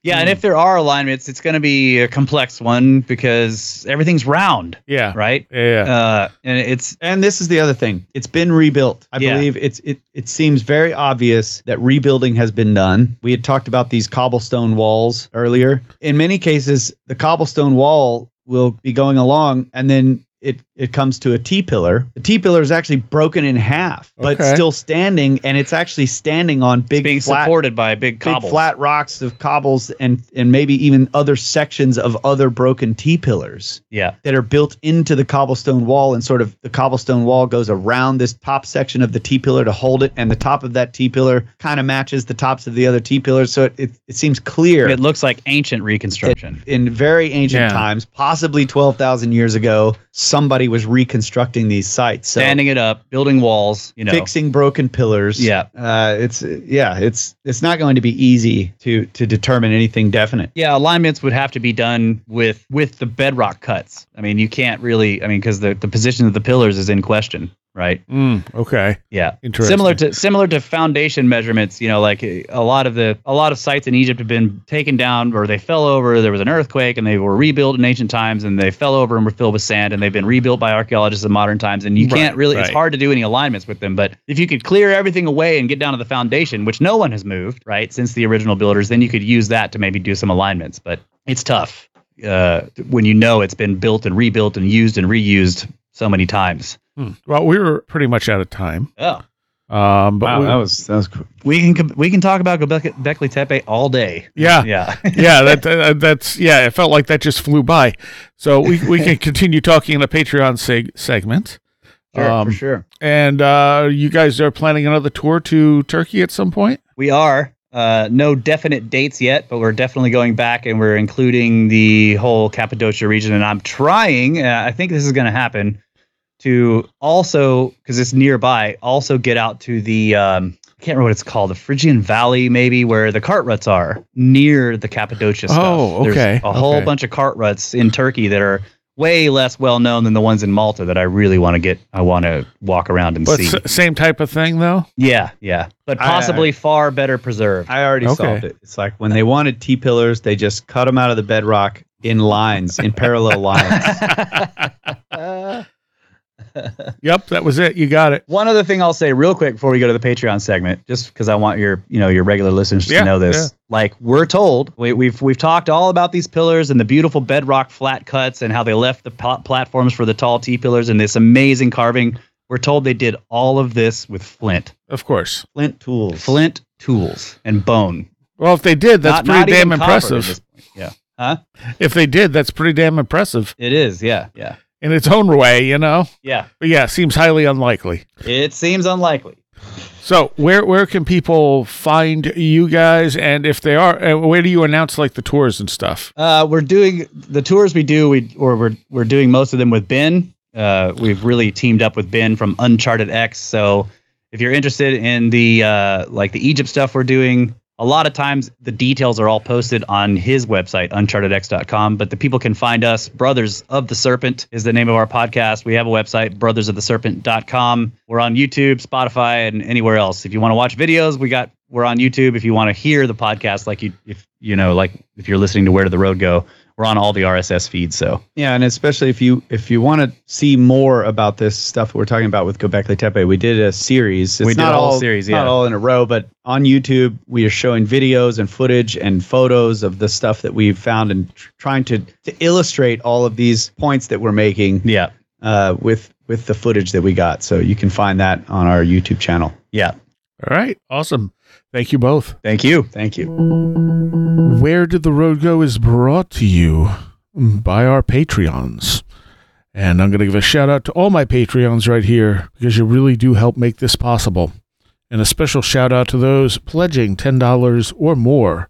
yeah. And if there are alignments, it's going to be a complex one because everything's round, yeah, right? yeah. Uh, and it's And this is the other thing. It's been rebuilt. I Yeah. believe it's it it seems very obvious that rebuilding has been done. We had talked about these cobblestone walls earlier. In many cases, the cobblestone wall will be going along and then it it comes to a T pillar. The T pillar is actually broken in half, but Okay. still standing and it's actually standing on big being flat supported by big big flat rocks of cobbles and and maybe even other sections of other broken T pillars Yeah, that are built into the cobblestone wall and sort of the cobblestone wall goes around this top section of the T pillar to hold it and the top of that T pillar kind of matches the tops of the other T pillars so it, it, it seems clear it looks like ancient reconstruction. in very ancient Yeah. times possibly 12,000 years ago somebody was reconstructing these sites so Standing it up, building walls. You know, fixing broken pillars Yeah. uh, it's yeah it's it's not going to be easy to to determine anything definite Yeah, alignments would have to be done with with the bedrock cuts. I mean, you can't really. I mean, because the the position of the pillars is in question, right? Mm, okay. Yeah, Interesting. similar to similar to foundation measurements. You know, like a lot of the a lot of sites in Egypt have been taken down or they fell over. There was an earthquake and they were rebuilt in ancient times, and they fell over and were filled with sand, and they've been rebuilt by archaeologists in modern times. And you Right, can't really. It's hard to do any alignments with them. But if you could clear everything away and get down to the foundation, which no one has moved, right, since the original builders, then you could use that to maybe do some alignments. But it's tough uh, when you know it's been built and rebuilt and used and reused so many times. Hmm. Well, we were pretty much out of time. Oh. Um, but we, was that was cool. We can we can talk about Göbekli Göbekli Tepe all day. yeah, Yeah. yeah, that, that that's yeah. It felt like that just flew by. So we we can continue talking in a Patreon seg- segment. Sure, Um, for sure And uh, you guys are planning another tour to Turkey at some point. we are uh, no definite dates yet, but we're definitely going back and we're including the whole Cappadocia region. And I'm trying. Uh, I think this is going to happen to also because it's nearby. Also get out to the. Um, I can't remember what it's called, the Phrygian Valley, maybe where the cart ruts are near the Cappadocia stuff. Oh, There's a whole okay. bunch of cart ruts in Turkey that are way less well known than the ones in Malta that I really want to get. I want to walk around and But see. s- same type of thing though. Yeah, yeah, but I- possibly far better preserved. I already Okay. solved it. It's like when they wanted T pillars, they just cut them out of the bedrock in lines, in parallel lines. Yep, that was it. You got it. One other thing I'll say real quick before we go to the Patreon segment, just because I want your, you know, your regular listeners Yeah, to know this. yeah. Like we're told, we, we've we've talked all about these pillars and the beautiful bedrock flat cuts and how they left the pl- platforms for the tall T pillars and this amazing carving. We're told they did all of this with flint, Of course. Flint tools. flint tools and bone. Well, if they did, that's Not- pretty not damn even copper at impressive. Yeah, huh? If they did, that's pretty damn impressive It is. Yeah, yeah, in its own way, you know. yeah. But yeah, seems highly unlikely. It seems unlikely. So where where can people find you guys? And if they are, uh, where do you announce like the tours and stuff? Uh, we're doing the tours we do. We or we're we're doing most of them with Ben. Uh, we've really teamed up with Ben from Uncharted X. So if you're interested in the uh, like the Egypt stuff we're doing, a lot of times the details are all posted on his website unchartedx.com. But the people can find us. Brothers of the Serpent is the name of our podcast. We have a website brothersoftheserpent.com. We're on YouTube, Spotify, and anywhere else. If you want to watch videos, we got we're on YouTube. If you want to hear the podcast, like you if you know like if you're listening to Where Did the Road Go, we're on all the RSS feeds. So Yeah, and especially if you if you want to see more about this stuff we're talking about with Göbekli Tepe, we did a series. It's We did not a all series, yeah. not all in a row, but on YouTube we are showing videos and footage and photos of the stuff that we've found and tr- trying to to illustrate all of these points that we're making yeah, uh, with with the footage that we got. So you can find that on our YouTube channel. yeah. All right. Awesome. Thank you both. Thank you. Thank you. Where Did the Road Go is brought to you by our Patreons. And I'm going to give a shout out to all my Patreons right here because you really do help make this possible. And a special shout out to those pledging $10 or more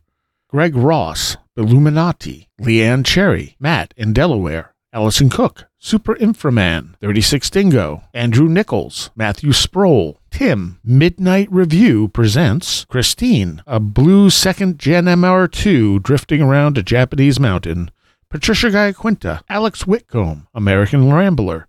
Greg Ross, Illuminati, Leanne Cherry, Matt in Delaware, Allison Cook, Super Inframan, 36 Dingo, Andrew Nichols, Matthew Sproul, Tim, Midnight Review presents Christine, a blue second gen MR2 drifting around a Japanese mountain, Patricia Guy Alex Whitcomb, American Rambler,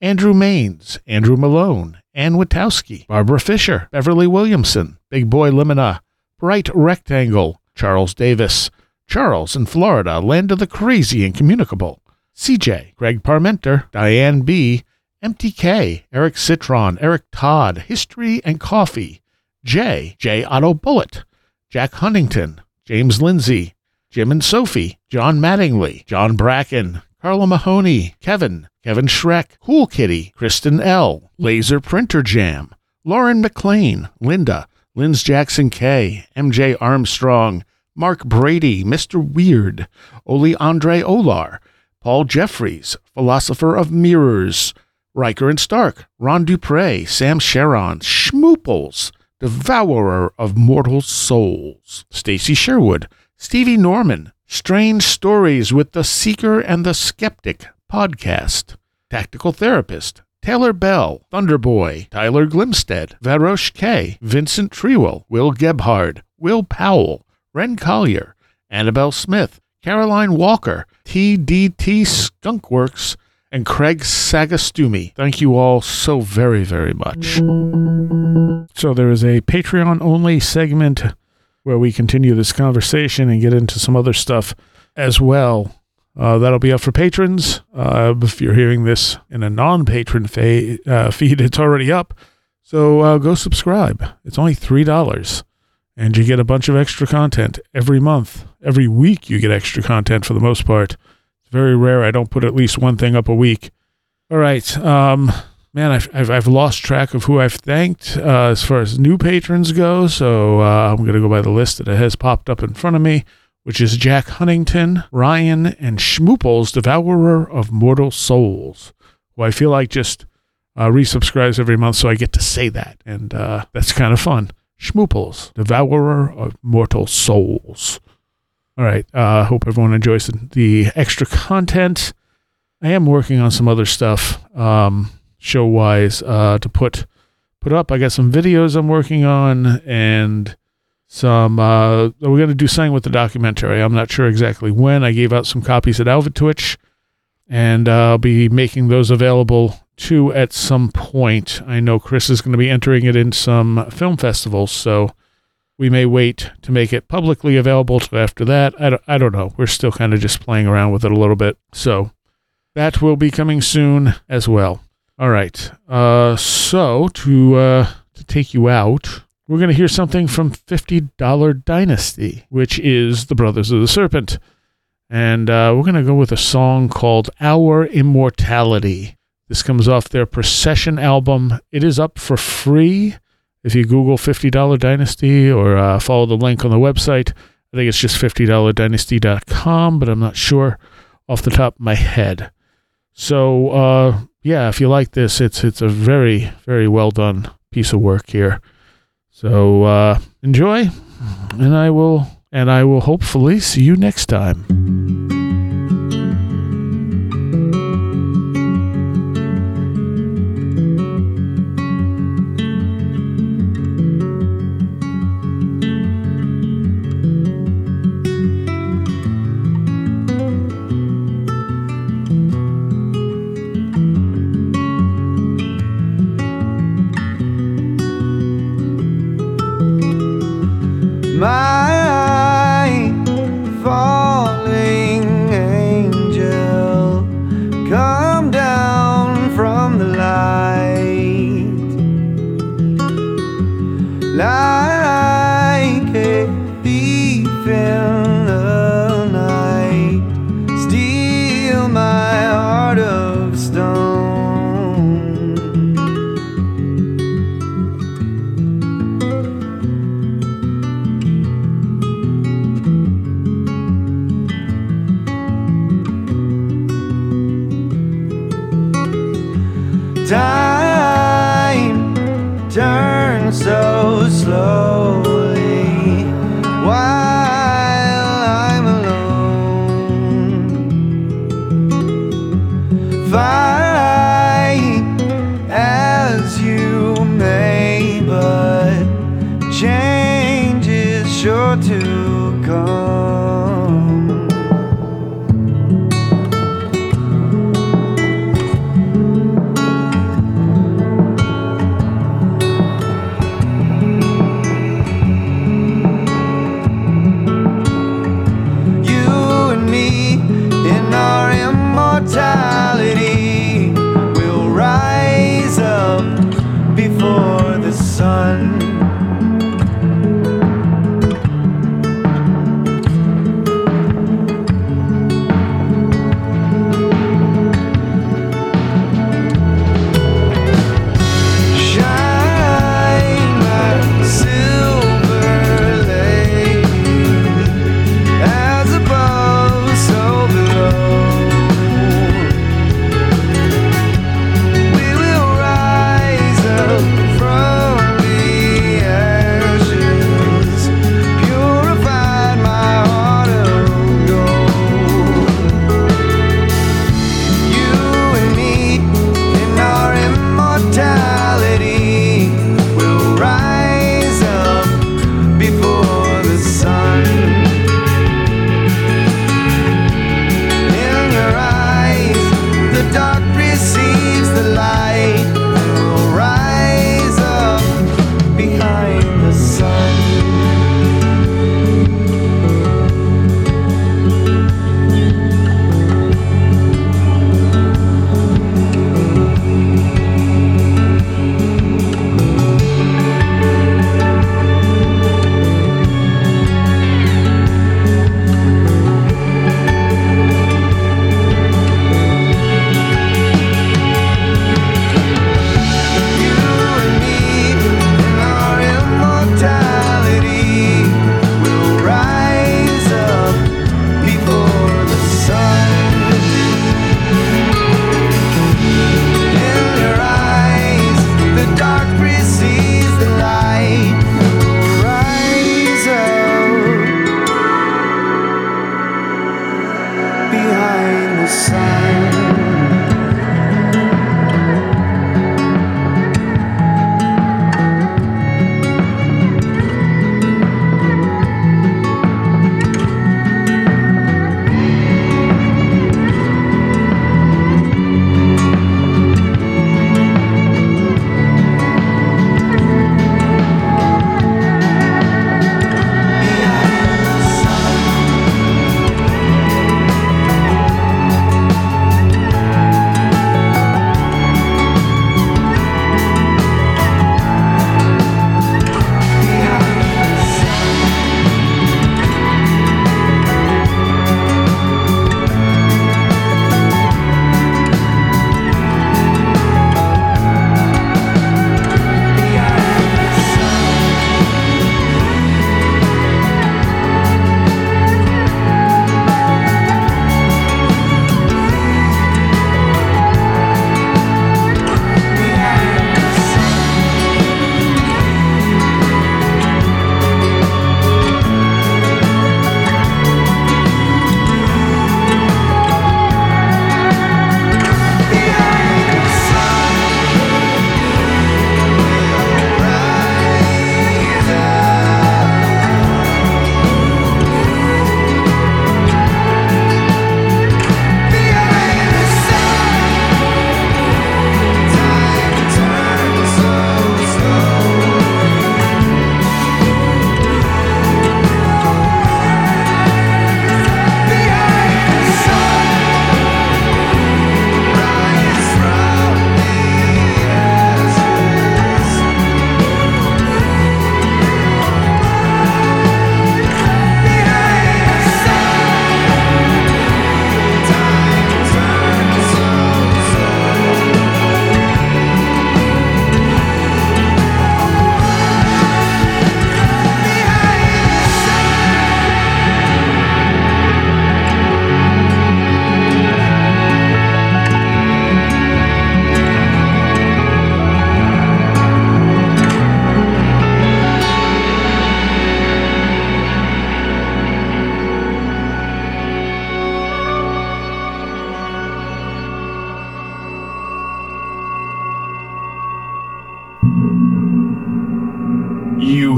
Andrew Maines, Andrew Malone, Ann Witowski, Barbara Fisher, Beverly Williamson, Big Boy Limina, Bright Rectangle, Charles Davis, Charles in Florida, Land of the Crazy and Communicable, CJ, Greg Parmenter, Diane B., MTK, Eric Citron, Eric Todd, History and Coffee, J, J. Otto Bullet, Jack Huntington, James Lindsay, Jim and Sophie, John Mattingly, John Bracken, Carla Mahoney, Kevin, Kevin Schreck, Cool Kitty, Kristen L., Laser Printer Jam, Lauren McLean, Linda, Linz Jackson K, MJ Armstrong, Mark Brady, Mr. Weird, Oli Andre Olar, Paul Jeffries, Philosopher of Mirrors, Riker and Stark, Ron Dupre, Sam Sharon, Schmooples, Devourer of Mortal Souls, Stacy Sherwood, Stevie Norman, Strange Stories with the Seeker and the Skeptic podcast, Tactical Therapist, Taylor Bell, Thunderboy, Tyler Glimstead, Varosh K, Vincent Trewell, Will Gebhard, Will Powell, Ren Collier, Annabelle Smith, Caroline Walker, TDT Skunkworks, and Craig Sagastumi. Thank you all so very, very much. So there is a Patreon only segment where we continue this conversation and get into some other stuff as well. Uh, that'll be up for patrons. Uh, if you're hearing this in a non-patron fa- uh, feed, it's already up. So uh, go subscribe. It's only three dollars and you get a bunch of extra content every month. Every week, you get extra content for the most part. It's very rare. I don't put at least one thing up a week. All right. Um, man, I've, I've, I've lost track of who I've thanked uh, as far as new patrons go. So uh, I'm going to go by the list that has popped up in front of me, which is Jack Huntington, Ryan, and Schmooples, Devourer of Mortal Souls, who I feel like just uh, resubscribes every month. So I get to say that. And uh, that's kind of fun. Schmooples, Devourer of Mortal Souls. All right. I uh, hope everyone enjoys the extra content. I am working on some other stuff, um, show wise, uh, to put put up. I got some videos I'm working on, and some. Uh, we're going to do something with the documentary. I'm not sure exactly when. I gave out some copies at Alva Twitch, and uh, I'll be making those available two at some point. I know Chris is going to be entering it in some film festivals, so we may wait to make it publicly available to after that. I don't, I don't know. We're still kind of just playing around with it a little bit. So that will be coming soon as well. All right. Uh, so to uh, to take you out, we're going to hear something from $50 Dynasty, which is the Brothers of the Serpent. And uh, we're going to go with a song called Our Immortality. This comes off their Procession album. It is up for free if you Google $50 Dynasty or uh, follow the link on the website. I think it's just $50dynasty.com, but I'm not sure off the top of my head. So, uh, yeah, if you like this, it's it's a very, very well done piece of work here. So uh, enjoy, and I will and I will hopefully see you next time.